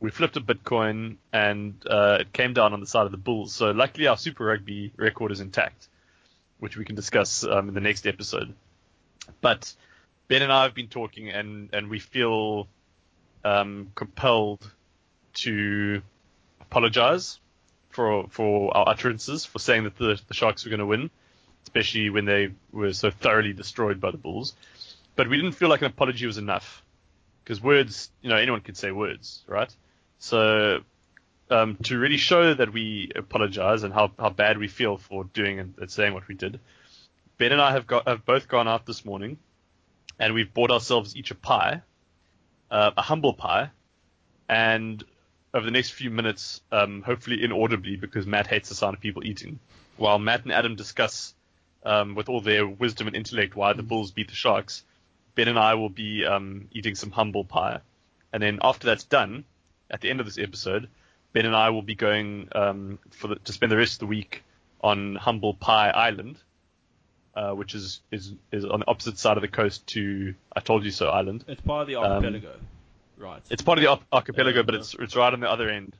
We flipped a Bitcoin and uh, it came down on the side of the Bulls. So luckily our Super Rugby record is intact, which we can discuss um, in the next episode. But Ben and I have been talking and, and we feel um, compelled to apologize for for our utterances for saying that the, the Sharks were going to win, especially when they were so thoroughly destroyed by the Bulls. But we didn't feel like an apology was enough because words, you know, anyone could say words, right? So um, to really show that we apologize and how, how bad we feel for doing and, and saying what we did, Ben and I have got have both gone out this morning, and we've bought ourselves each a pie uh, a humble pie, and over the next few minutes, um, hopefully inaudibly because Matt hates the sound of people eating, while Matt and Adam discuss um, with all their wisdom and intellect why the Bulls beat the Sharks, Ben and I will be um, eating some humble pie, and then after that's done, at the end of this episode, Ben and I will be going um, for the, to spend the rest of the week on Humble Pie Island, uh, which is, is is on the opposite side of the coast to I Told You So Island. It's part of the Um, archipelago, right? It's part of the arch- archipelago, Yeah. but it's it's right on the other end.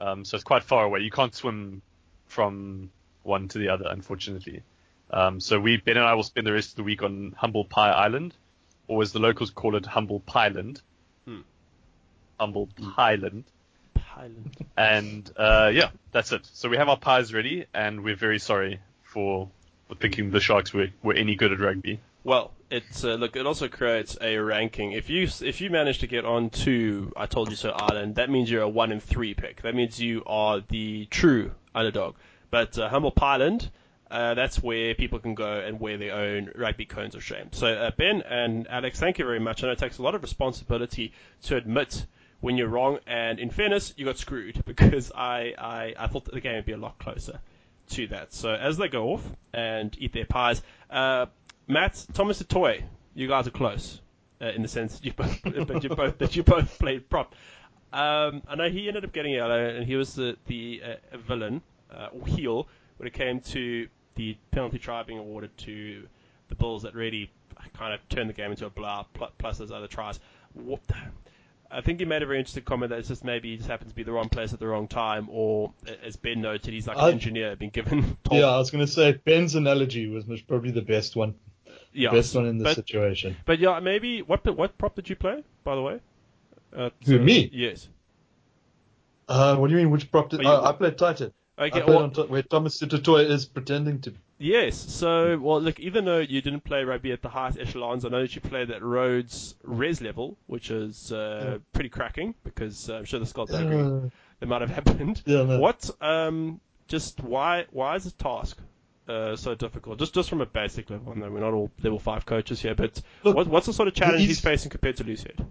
Um, so it's quite far away. You can't swim from one to the other, unfortunately. Um, so we Ben and I will spend the rest of the week on Humble Pie Island, or as the locals call it, Humble Pieland. Hmm. Humble Pieland. Highland. And uh, yeah, that's it. So we have our pies ready, and we're very sorry for, for thinking the Sharks were, were any good at rugby. Well, it's uh, look. It also creates a ranking. If you if you manage to get on to I told you so Ireland, that means you're a one in three pick. That means you are the true underdog. But uh, Humble Pyland, uh, that's where people can go and wear their own rugby cones of shame. So uh, Ben and Alex, thank you very much. I know it takes a lot of responsibility to admit when you're wrong. And in fairness, you got screwed because I I, I thought the game would be a lot closer to that. So as they go off and eat their pies, uh, Matt, Thomas du Toit, you guys are close uh, in the sense that you both, but you both that you both played prop. Um, I know he ended up getting yellow, and he was the the uh, villain uh, or heel when it came to the penalty try being awarded to the Bulls that really kind of turned the game into a blowout. Plus those other tries. What, I think he made a very interesting comment that it's just maybe he just happens to be the wrong place at the wrong time, or as Ben noted, he's like I- an engineer being given. Told, Yeah, I was going to say Ben's analogy was, probably the best one. yeah. Best one in the situation. But yeah, maybe what what prop did you play, by the way? Uh, Who, me? Yes. Uh, what do you mean? Which prop did you- uh, I played tighthead. Okay. Well, top, where Thomas du Toit is pretending to. yes. So, well, look, even though you didn't play rugby at the highest echelons, I know that you played at Rhodes res level, which is uh, pretty cracking because uh, I'm sure the Scots don't agree. That might have happened. yeah, no. What? Um, just why? Why is this task uh, so difficult? Just just from a basic level. I know we're not all level five coaches here, but Look, what, what's the sort of challenge he's he's- facing compared to Loosehead?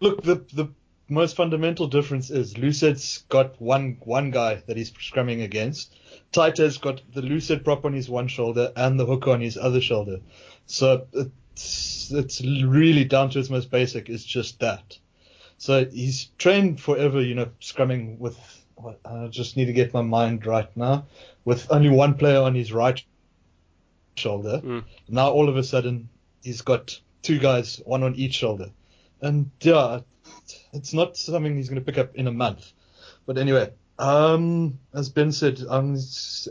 Look, the the most fundamental difference is Loosehead's got one one guy that he's scrumming against. Tighthead's got the loosehead prop on his one shoulder and the hook on his other shoulder. So it's it's really down to its most basic. It's just that. So he's trained forever, you know, scrumming with. I just need to get my mind right now. With only one player on his right shoulder. Mm. Now all of a sudden he's got two guys, one on each shoulder. And yeah, it's not something he's going to pick up in a month. But anyway, um, as Ben said, I'm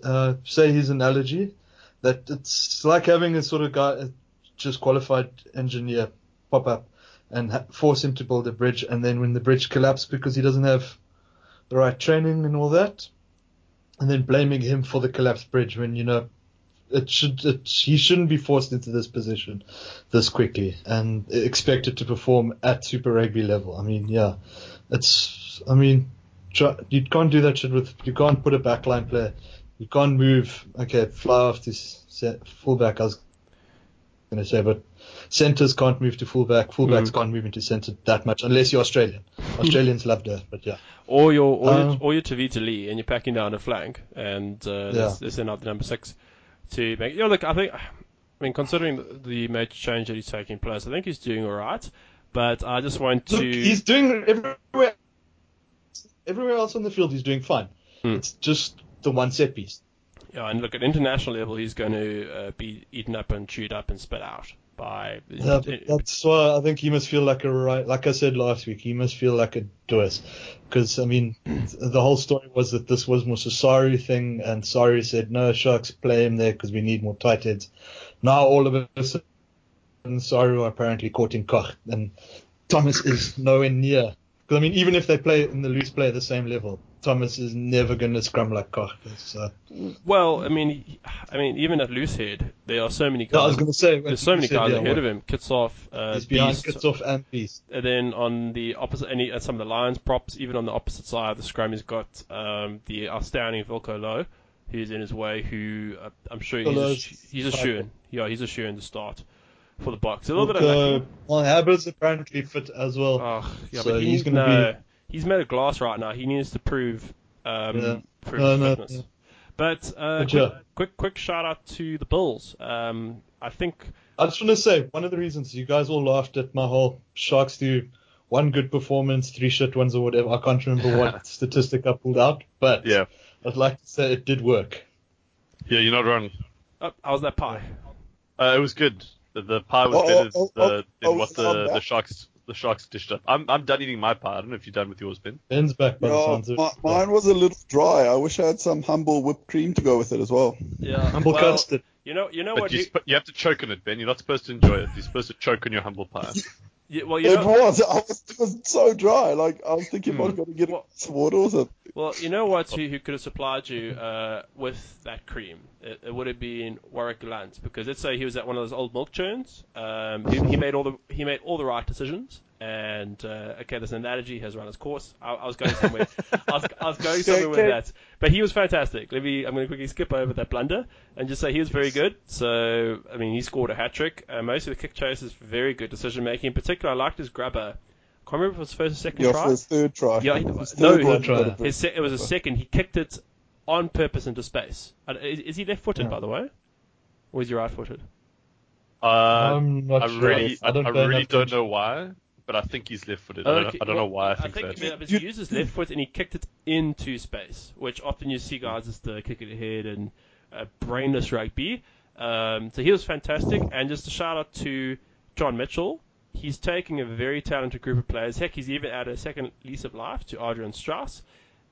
uh, say his analogy that it's like having a sort of guy, a just qualified engineer, pop up and ha- force him to build a bridge, and then when the bridge collapses because he doesn't have the right training and all that, and then blaming him for the collapsed bridge when you know it should it, he shouldn't be forced into this position this quickly and expected to perform at Super Rugby level. I mean, yeah, it's I mean, try, you can't do that shit with you can't put a backline player. You can't move. Okay, fly off to se- fullback. I was going to say, but centers can't move to fullback. Fullbacks Mm. can't move into center that much unless you're Australian. Australians love that, but yeah. Or your or, your, Um, or your Tavita Lee, and you're packing down a flank, and uh, Yeah. they send out the number six to make. You know, look, I think, I mean, considering the- major change that is taking place, I think he's doing all right. But I just want Look, to. he's doing everywhere. Everywhere else on the field, he's doing fine. Hmm. It's just the one set piece. Yeah, and look at international level, he's going to uh, be eaten up and chewed up and spit out by. Yeah, that's why I think he must feel like a right. Like I said last week, he must feel like a Duas, because I mean, the whole story was that this was more a Rassie thing, and Rassie said no, Sharks play him there because we need more tight heads. Now all of a sudden, Rassie are apparently caught in Koch, and Thomas is nowhere near. Because I mean, even if they play in the loose play at the same level, Thomas is never going to scrum like Koch. So well, I mean, I mean, even at Loosehead, there are so many yeah, I guys. was going to say there's so many guys ahead of him. Kitshoff, uh, He's behind Beast, Kitshoff and Beast. And then on the opposite, any uh, some of the Lions props, even on the opposite side of the scrum, he's got um, the outstanding Wilco Louw, who's in his way. Who uh, I'm sure he's a, Lowe's he's a cycle. shoe in. Yeah, he's a shoe in to start for the Boks. A little bit Look, unlucky. uh, well, Haber's apparently fit as well. Oh, yeah, so but he he's gonna no, he's made of glass right now. He needs to prove um, Yeah. prove No, his no, fitness. yeah. But, uh, quick, quick quick shout out to the Bulls. Um, I think I just want to say one of the reasons you guys all laughed at my whole Sharks do one good performance, three shit ones or whatever. I can't remember what statistic I pulled out, but Yeah. I'd like to say it did work. Yeah, you're not wrong. Oh, how's that pie? Uh, it was good. The, the pie was Oh, better oh, than, oh, the, oh, than what oh, I'm the, the sharks the sharks dished up. I'm I'm done eating my pie. I don't know if you're done with yours, Ben. Ben's back by the Yeah, sounds of mine was a little dry. I wish I had some humble whipped cream to go with it as well. Yeah. Humble well, custard. You know, you know But what? you, You, sp- you have to choke on it, Ben. You're not supposed to enjoy it. You're supposed to choke on your humble pie. you, well, you it know, was. I was. It was so dry. Like I was thinking, Hmm. I was going to get Well- some water or something. well, you know what? Who, who could have supplied you uh, with that cream? It, it would have been Warrick Gelant, because let's say he was at one of those old milk churns. Um, he, he made all the he made all the right decisions. And uh, okay, this analogy has run its course. I, I was going somewhere. I, was, I was going somewhere with that. But he was fantastic. Let me. I'm going to quickly skip over that blunder and just say he was very good. So I mean, he scored a hat trick. Uh, most of the kick chases, very good decision making. In particular, I liked his grubber. I can't remember if it was his first or second Yeah, try. for his third try. Yeah, he- His no, third he- try. got a bit- His se- it was a second. He kicked it on purpose into space. Is, is he left-footed, Yeah. by the way, or is he right-footed? Uh, I'm not I sure. really, I, don't I really don't know why, but I think he's left-footed. I don't, I don't well, know why I think, I think that. he You- used his left foot and he kicked it into space, which often you see guys just uh, kick it ahead and uh, brainless rugby. Um, so he was fantastic, and just a shout out to John Mitchell. He's taking a very talented group of players. Heck, he's even added a second lease of life to Adrian Strauss,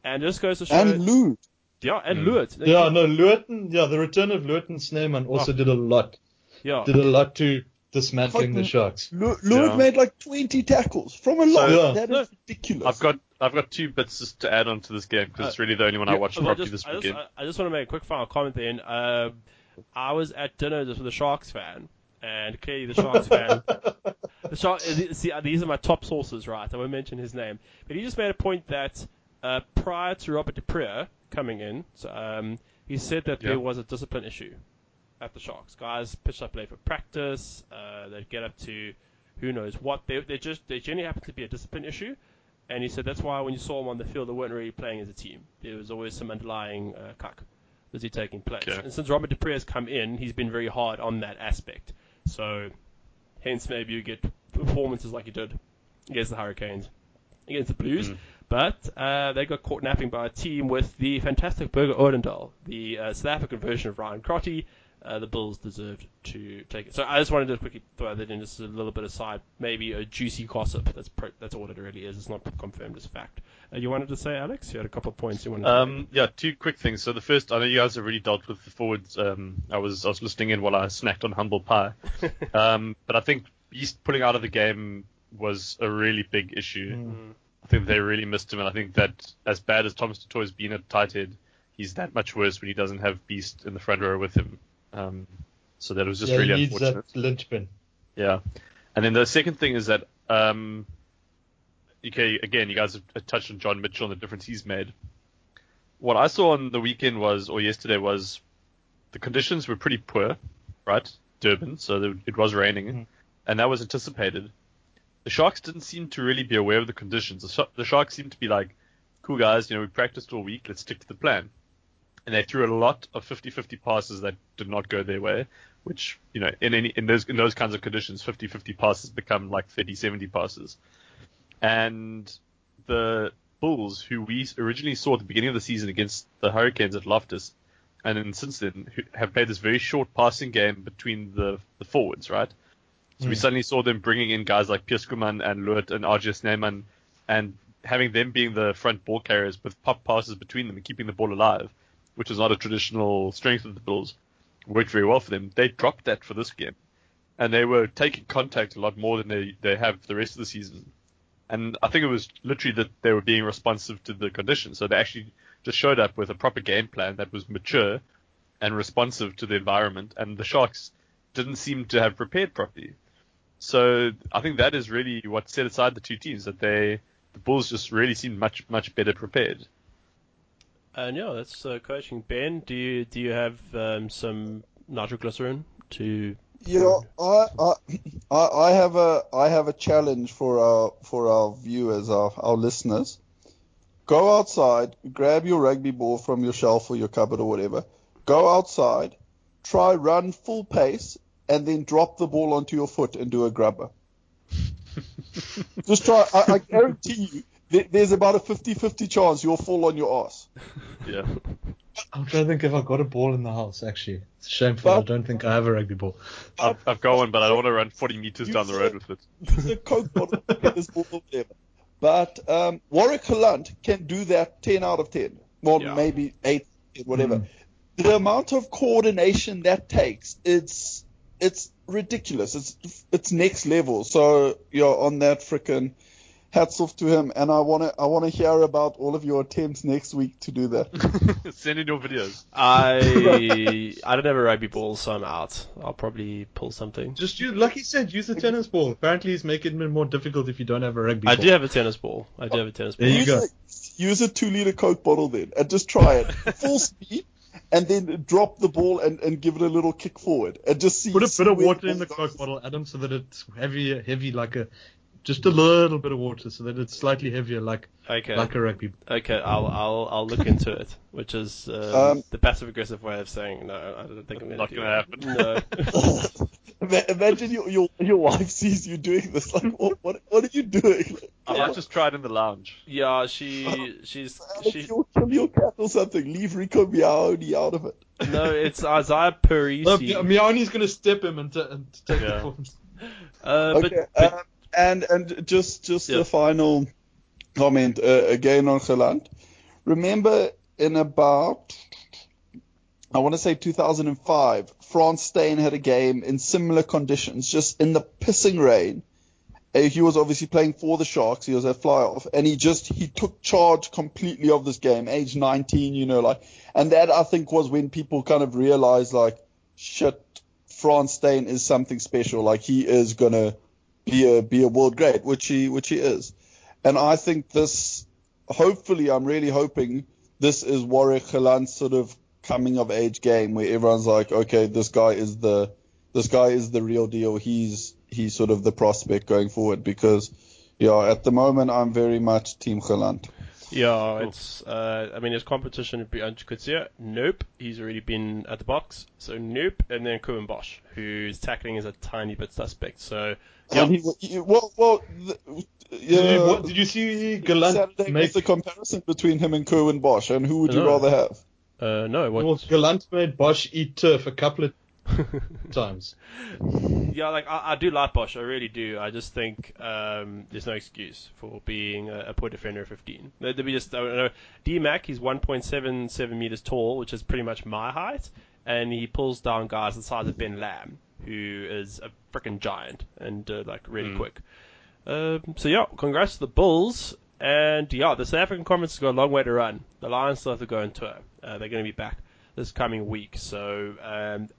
and just goes to show. And Lou. yeah, and Mm. Lewis. Yeah, no, Luton, yeah, the return of Luton Sneeman also Oh. did a lot. yeah. Did a lot to dismantling the Sharks. Lou, Lou Yeah. made like 20 tackles from a lot. So- that No. is ridiculous. I've got, I've got two bits just to add on to this game because it's really the only one I watched properly just- this I just, weekend. I, I just want to make a quick final comment then. Um I was at dinner just with a Sharks fan, and clearly the Sharks fan. The Shark, uh, see, uh, these are my top sources, right? I won't mention his name, but he just made a point that uh, prior to Robert du Preez coming in, so, um, he said that Yeah. there was a discipline issue at the Sharks. Guys pitched up late for practice. Uh, they'd get up to who knows what. They they just they generally happen to be a discipline issue. And he said that's why when you saw them on the field, they weren't really playing as a team. There was always some underlying uh, cuck was he taking place. And since Robert du Preez has come in, he's been very hard on that aspect. So, hence maybe you get performances like you did against the Hurricanes, against the Blues. Mm. But uh, they got caught napping by a team with the fantastic Burger Odendaal, the uh, South African version of Ryan Crotty. Uh, the Bulls deserved to take it. So I just wanted to quickly throw that in, just a little bit aside, maybe a juicy gossip. That's pro- that's all it really is. It's not confirmed as fact. Uh, you wanted to say, Alex? You had a couple of points you wanted. to Um, yeah, two quick things. So the first, I know you guys have really dealt with the forwards. Um, I was I was listening in while I snacked on humble pie. um, but I think Beast pulling out of the game was a really big issue. Mm. I think they really missed him, and I think that as bad as Thomas Toy's been at tight head, he's that much worse when he doesn't have Beast in the front row with him. Um, so that was just yeah, really he needs unfortunate. that linchpin. Yeah. And then the second thing is that, um, okay, again, you guys have touched on John Mitchell and the difference he's made. What I saw on the weekend was, or yesterday was, the conditions were pretty poor, right? Durban, so it was raining, Mhm. and that was anticipated. The Sharks didn't seem to really be aware of the conditions. The, Shark- the Sharks seemed to be like, cool guys, you know, we practiced all week, let's stick to the plan. And they threw a lot of 50-50 passes that did not go their way, which, you know, in any, in those, in those kinds of conditions, 50-50 passes become like 30-70 passes. And the Bulls, who we originally saw at the beginning of the season against the Hurricanes at Loftus, and then since then have played this very short passing game between the, the forwards, right? So we Mm. suddenly saw them bringing in guys like Pierre Schoeman and Luert and RG Snyman and having them being the front ball carriers with pop passes between them and keeping the ball alive, which is not a traditional strength of the Bulls, worked very well for them. They dropped that for this game. And they were taking contact a lot more than they, they have the rest of the season. And I think it was literally that they were being responsive to the conditions. So they actually just showed up with a proper game plan that was mature and responsive to the environment. And the Sharks didn't seem to have prepared properly. So I think that is really what set aside the two teams. That they, the Bulls just really seemed much much better prepared. And yeah, that's uh, coaching. Ben, do you do you have um, some nitroglycerin to? Yeah, I, I, I I have a I have a challenge for our for our viewers, our, our listeners. Go outside, grab your rugby ball from your shelf or your cupboard or whatever. Go outside, try run full pace, and then drop the ball onto your foot and do a grubber. Just try. I, I guarantee you, there, there's about a 50-50 chance you'll fall on your ass. Yeah. I'm trying to think if I've got a ball in the house. Actually, it's shameful. I don't think I have a rugby ball. I've, I've got one, but I don't want to run 40 meters down the road with it. the Coke bottle, tennis ball, whatever. But um, Warrick Gelant can do that 10 out of 10. Well, Yeah. maybe 8, whatever. Mm. The amount of coordination that takes, it's it's ridiculous. It's it's next level. So, you're on that frickin' hats off to him. And I want to I wanna hear about all of your attempts next week to do that. Send in your videos. I I don't have a rugby ball, so I'm out. I'll probably pull something. Just use, like he said, use a tennis ball. Apparently, it's making it more difficult if you don't have a rugby ball. I ball. do have a tennis ball. I do have a tennis ball. There you use, go. A, use a 2 liter Coke bottle then. And just try it. Full speed. And then drop the ball and, and give it a little kick forward. And just see Put a bit of water in the ball Coke bottle, Adam, so that it's heavy, heavy like a, just a little bit of water, so that it's slightly heavier, like Okay. like a rugby. ball. Okay, I'll I'll I'll look into it, which is uh, Um, the passive aggressive way of saying no. I don't think I'm gonna Not gonna that. No. Imagine your, your your wife sees you doing this. Like, what what, what are you doing? I might just tried in the lounge. yeah, she she's Alex, she. you'll kill your cat or something. Leave Rico Miaoni out of it. No, it's Isaiah No, Parisi. Miani's gonna step him and, t- and take Yeah. it for him. Uh, but, Okay, but um, and and just just Yeah. the final comment uh, again on Gelant. Remember in about I want to say 2005, Frans Steyn had a game in similar conditions, just in the pissing rain. Uh, he was obviously playing for the Sharks. He was at fly off, and he just he took charge completely of this game, age 19, you know, like, and that I think was when people kind of realized like, shit, Frans Steyn is something special. Like he is gonna be a be a world great, which he which he is. And I think this, hopefully, I'm really hoping this is Warrick Gelant's sort of coming of age game where everyone's like, okay, this guy is the this guy is the real deal. He's he's sort of the prospect going forward because yeah, at the moment I'm very much Team Geland. Yeah, it's. Uh, I mean, his competition would be Andries Coetzee. Nope, he's already been at the Boks. So nope, and then Curwin Bosch, whose tackling is a tiny bit suspect. So yeah, he, he- well, well, the, Did, you, yeah, what, did you see Gelant Saturday make? the comparison between him and Curwin Bosch, and who would you No. rather have? uh, no, what? Well, Gelant made Bosch eat turf a couple of times. Yeah, like I, I do like Bosch, I really do. I just think um, there's no excuse for being a, a poor defender of 15. There- there be just I don't know. D Mac, he's 1.77 meters tall, which is pretty much my height, and he pulls down guys the size of Ben Lam, who is a freaking giant and uh, like really Mm. quick. Um, so yeah, congrats to the Bulls. And yeah, the South African Conference has got a long way to run. The Lions still have to go on tour. Uh, they're going to be back this coming week. So um,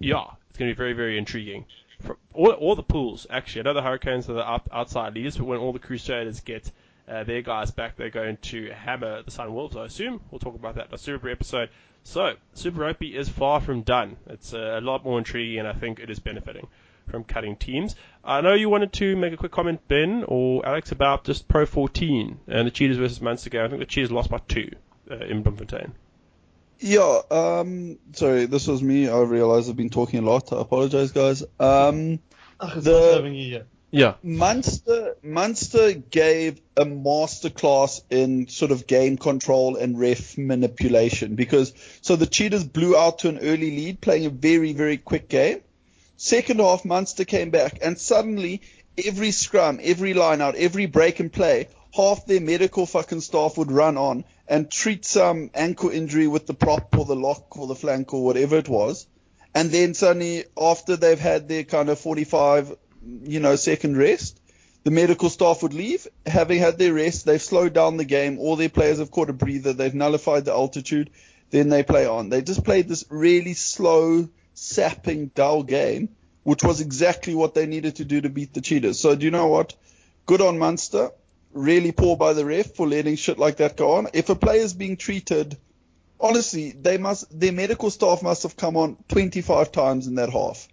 yeah, it's going to be very, very intriguing. For all, all the pools, actually, I know the Hurricanes are the out, outside leaders, but when all the Crusaders get uh, their guys back, they're going to hammer the Sunwolves, I assume. We'll talk about that in a Super episode. So, Super Rugby is far from done. It's uh, a lot more intriguing, and I think it is benefiting from cutting teams. I know you wanted to make a quick comment, Ben or Alex, about just Pro 14 and the Cheetahs versus Munster game. I think the Cheetahs lost by two uh, in Bloemfontein. Yeah, um, sorry, this was me. I realize I've been talking a lot. I apologize, guys. Um, Ach, it's The- not having you here. Yeah. Munster, Munster gave a masterclass in sort of game control and ref manipulation because so the Cheetahs blew out to an early lead, playing a very very quick game. Second half, Munster came back, and suddenly every scrum, every line out, every break and play, half their medical fucking staff would run on and treat some ankle injury with the prop or the lock or the flank or whatever it was. And then suddenly, after they've had their kind of 45, you know, second rest, the medical staff would leave. Having had their rest, they've slowed down the game. All their players have caught a breather. They've nullified the altitude. Then they play on. They just played this really slow, sapping, dull game, which was exactly what they needed to do to beat the Cheetahs. So do you know what? Good on Munster. Really poor by the ref for letting shit like that go on. If a player is being treated, honestly, they must, their medical staff must have come on 25 times in that half.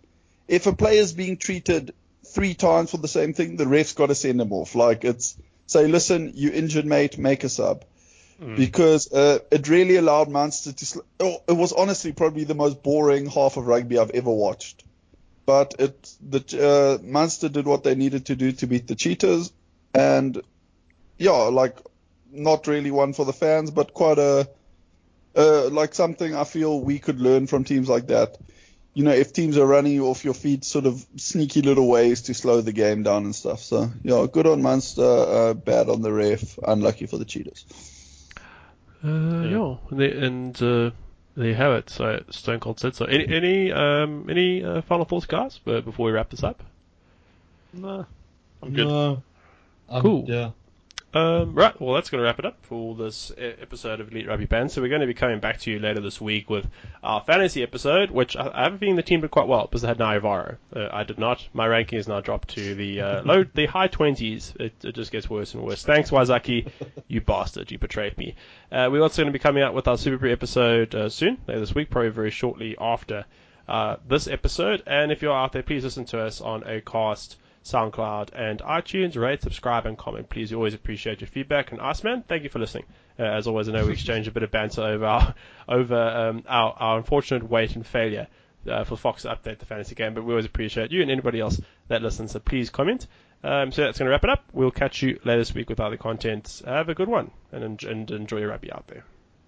If a player is being treated three times for the same thing, the ref's got to send them off. Like it's say, listen, you injured mate, make a sub. Because uh, it really allowed Munster to. Sl- oh, it was honestly probably the most boring half of rugby I've ever watched. But it the uh, Munster did what they needed to do to beat the Cheetahs, and yeah, like not really one for the fans, but quite a uh, like something I feel we could learn from teams like that. You know, if teams are running off your feet, sort of sneaky little ways to slow the game down and stuff. So, yeah, good on Munster, uh, bad on the ref, unlucky for the Cheetahs. Uh, yeah, and, they, and uh, there you have it. So Stone Cold said so. Any any um any uh, final thoughts, guys, before we wrap this up? Nah, I'm good. No. Um, Cool. Yeah. Um, right, well, that's going to wrap it up for this episode of Elite Rugby Band. So we're going to be coming back to you later this week with our fantasy episode, which I, I have a feeling the team did quite well because they had Naivaro. Uh, I did not. My ranking has now dropped to the uh, low, the high twenties. It, it just gets worse and worse. Thanks, Wazaki, you bastard, you betrayed me. Uh, we're also going to be coming out with our Super episode uh, soon, later this week, probably very shortly after uh, this episode. And if you're out there, please listen to us on Acast. SoundCloud, and iTunes. Rate, subscribe, and comment. Please, we always appreciate your feedback. And Iceman, thank you for listening. Uh, as always, I know we exchanged a bit of banter over our, over um, our, our unfortunate wait and failure uh, for Fox to update the fantasy game, but we always appreciate you and anybody else that listens. So please comment. Um, so that's going to wrap it up. We'll catch you later this week with other content. Have a good one and, and enjoy your rugby out there.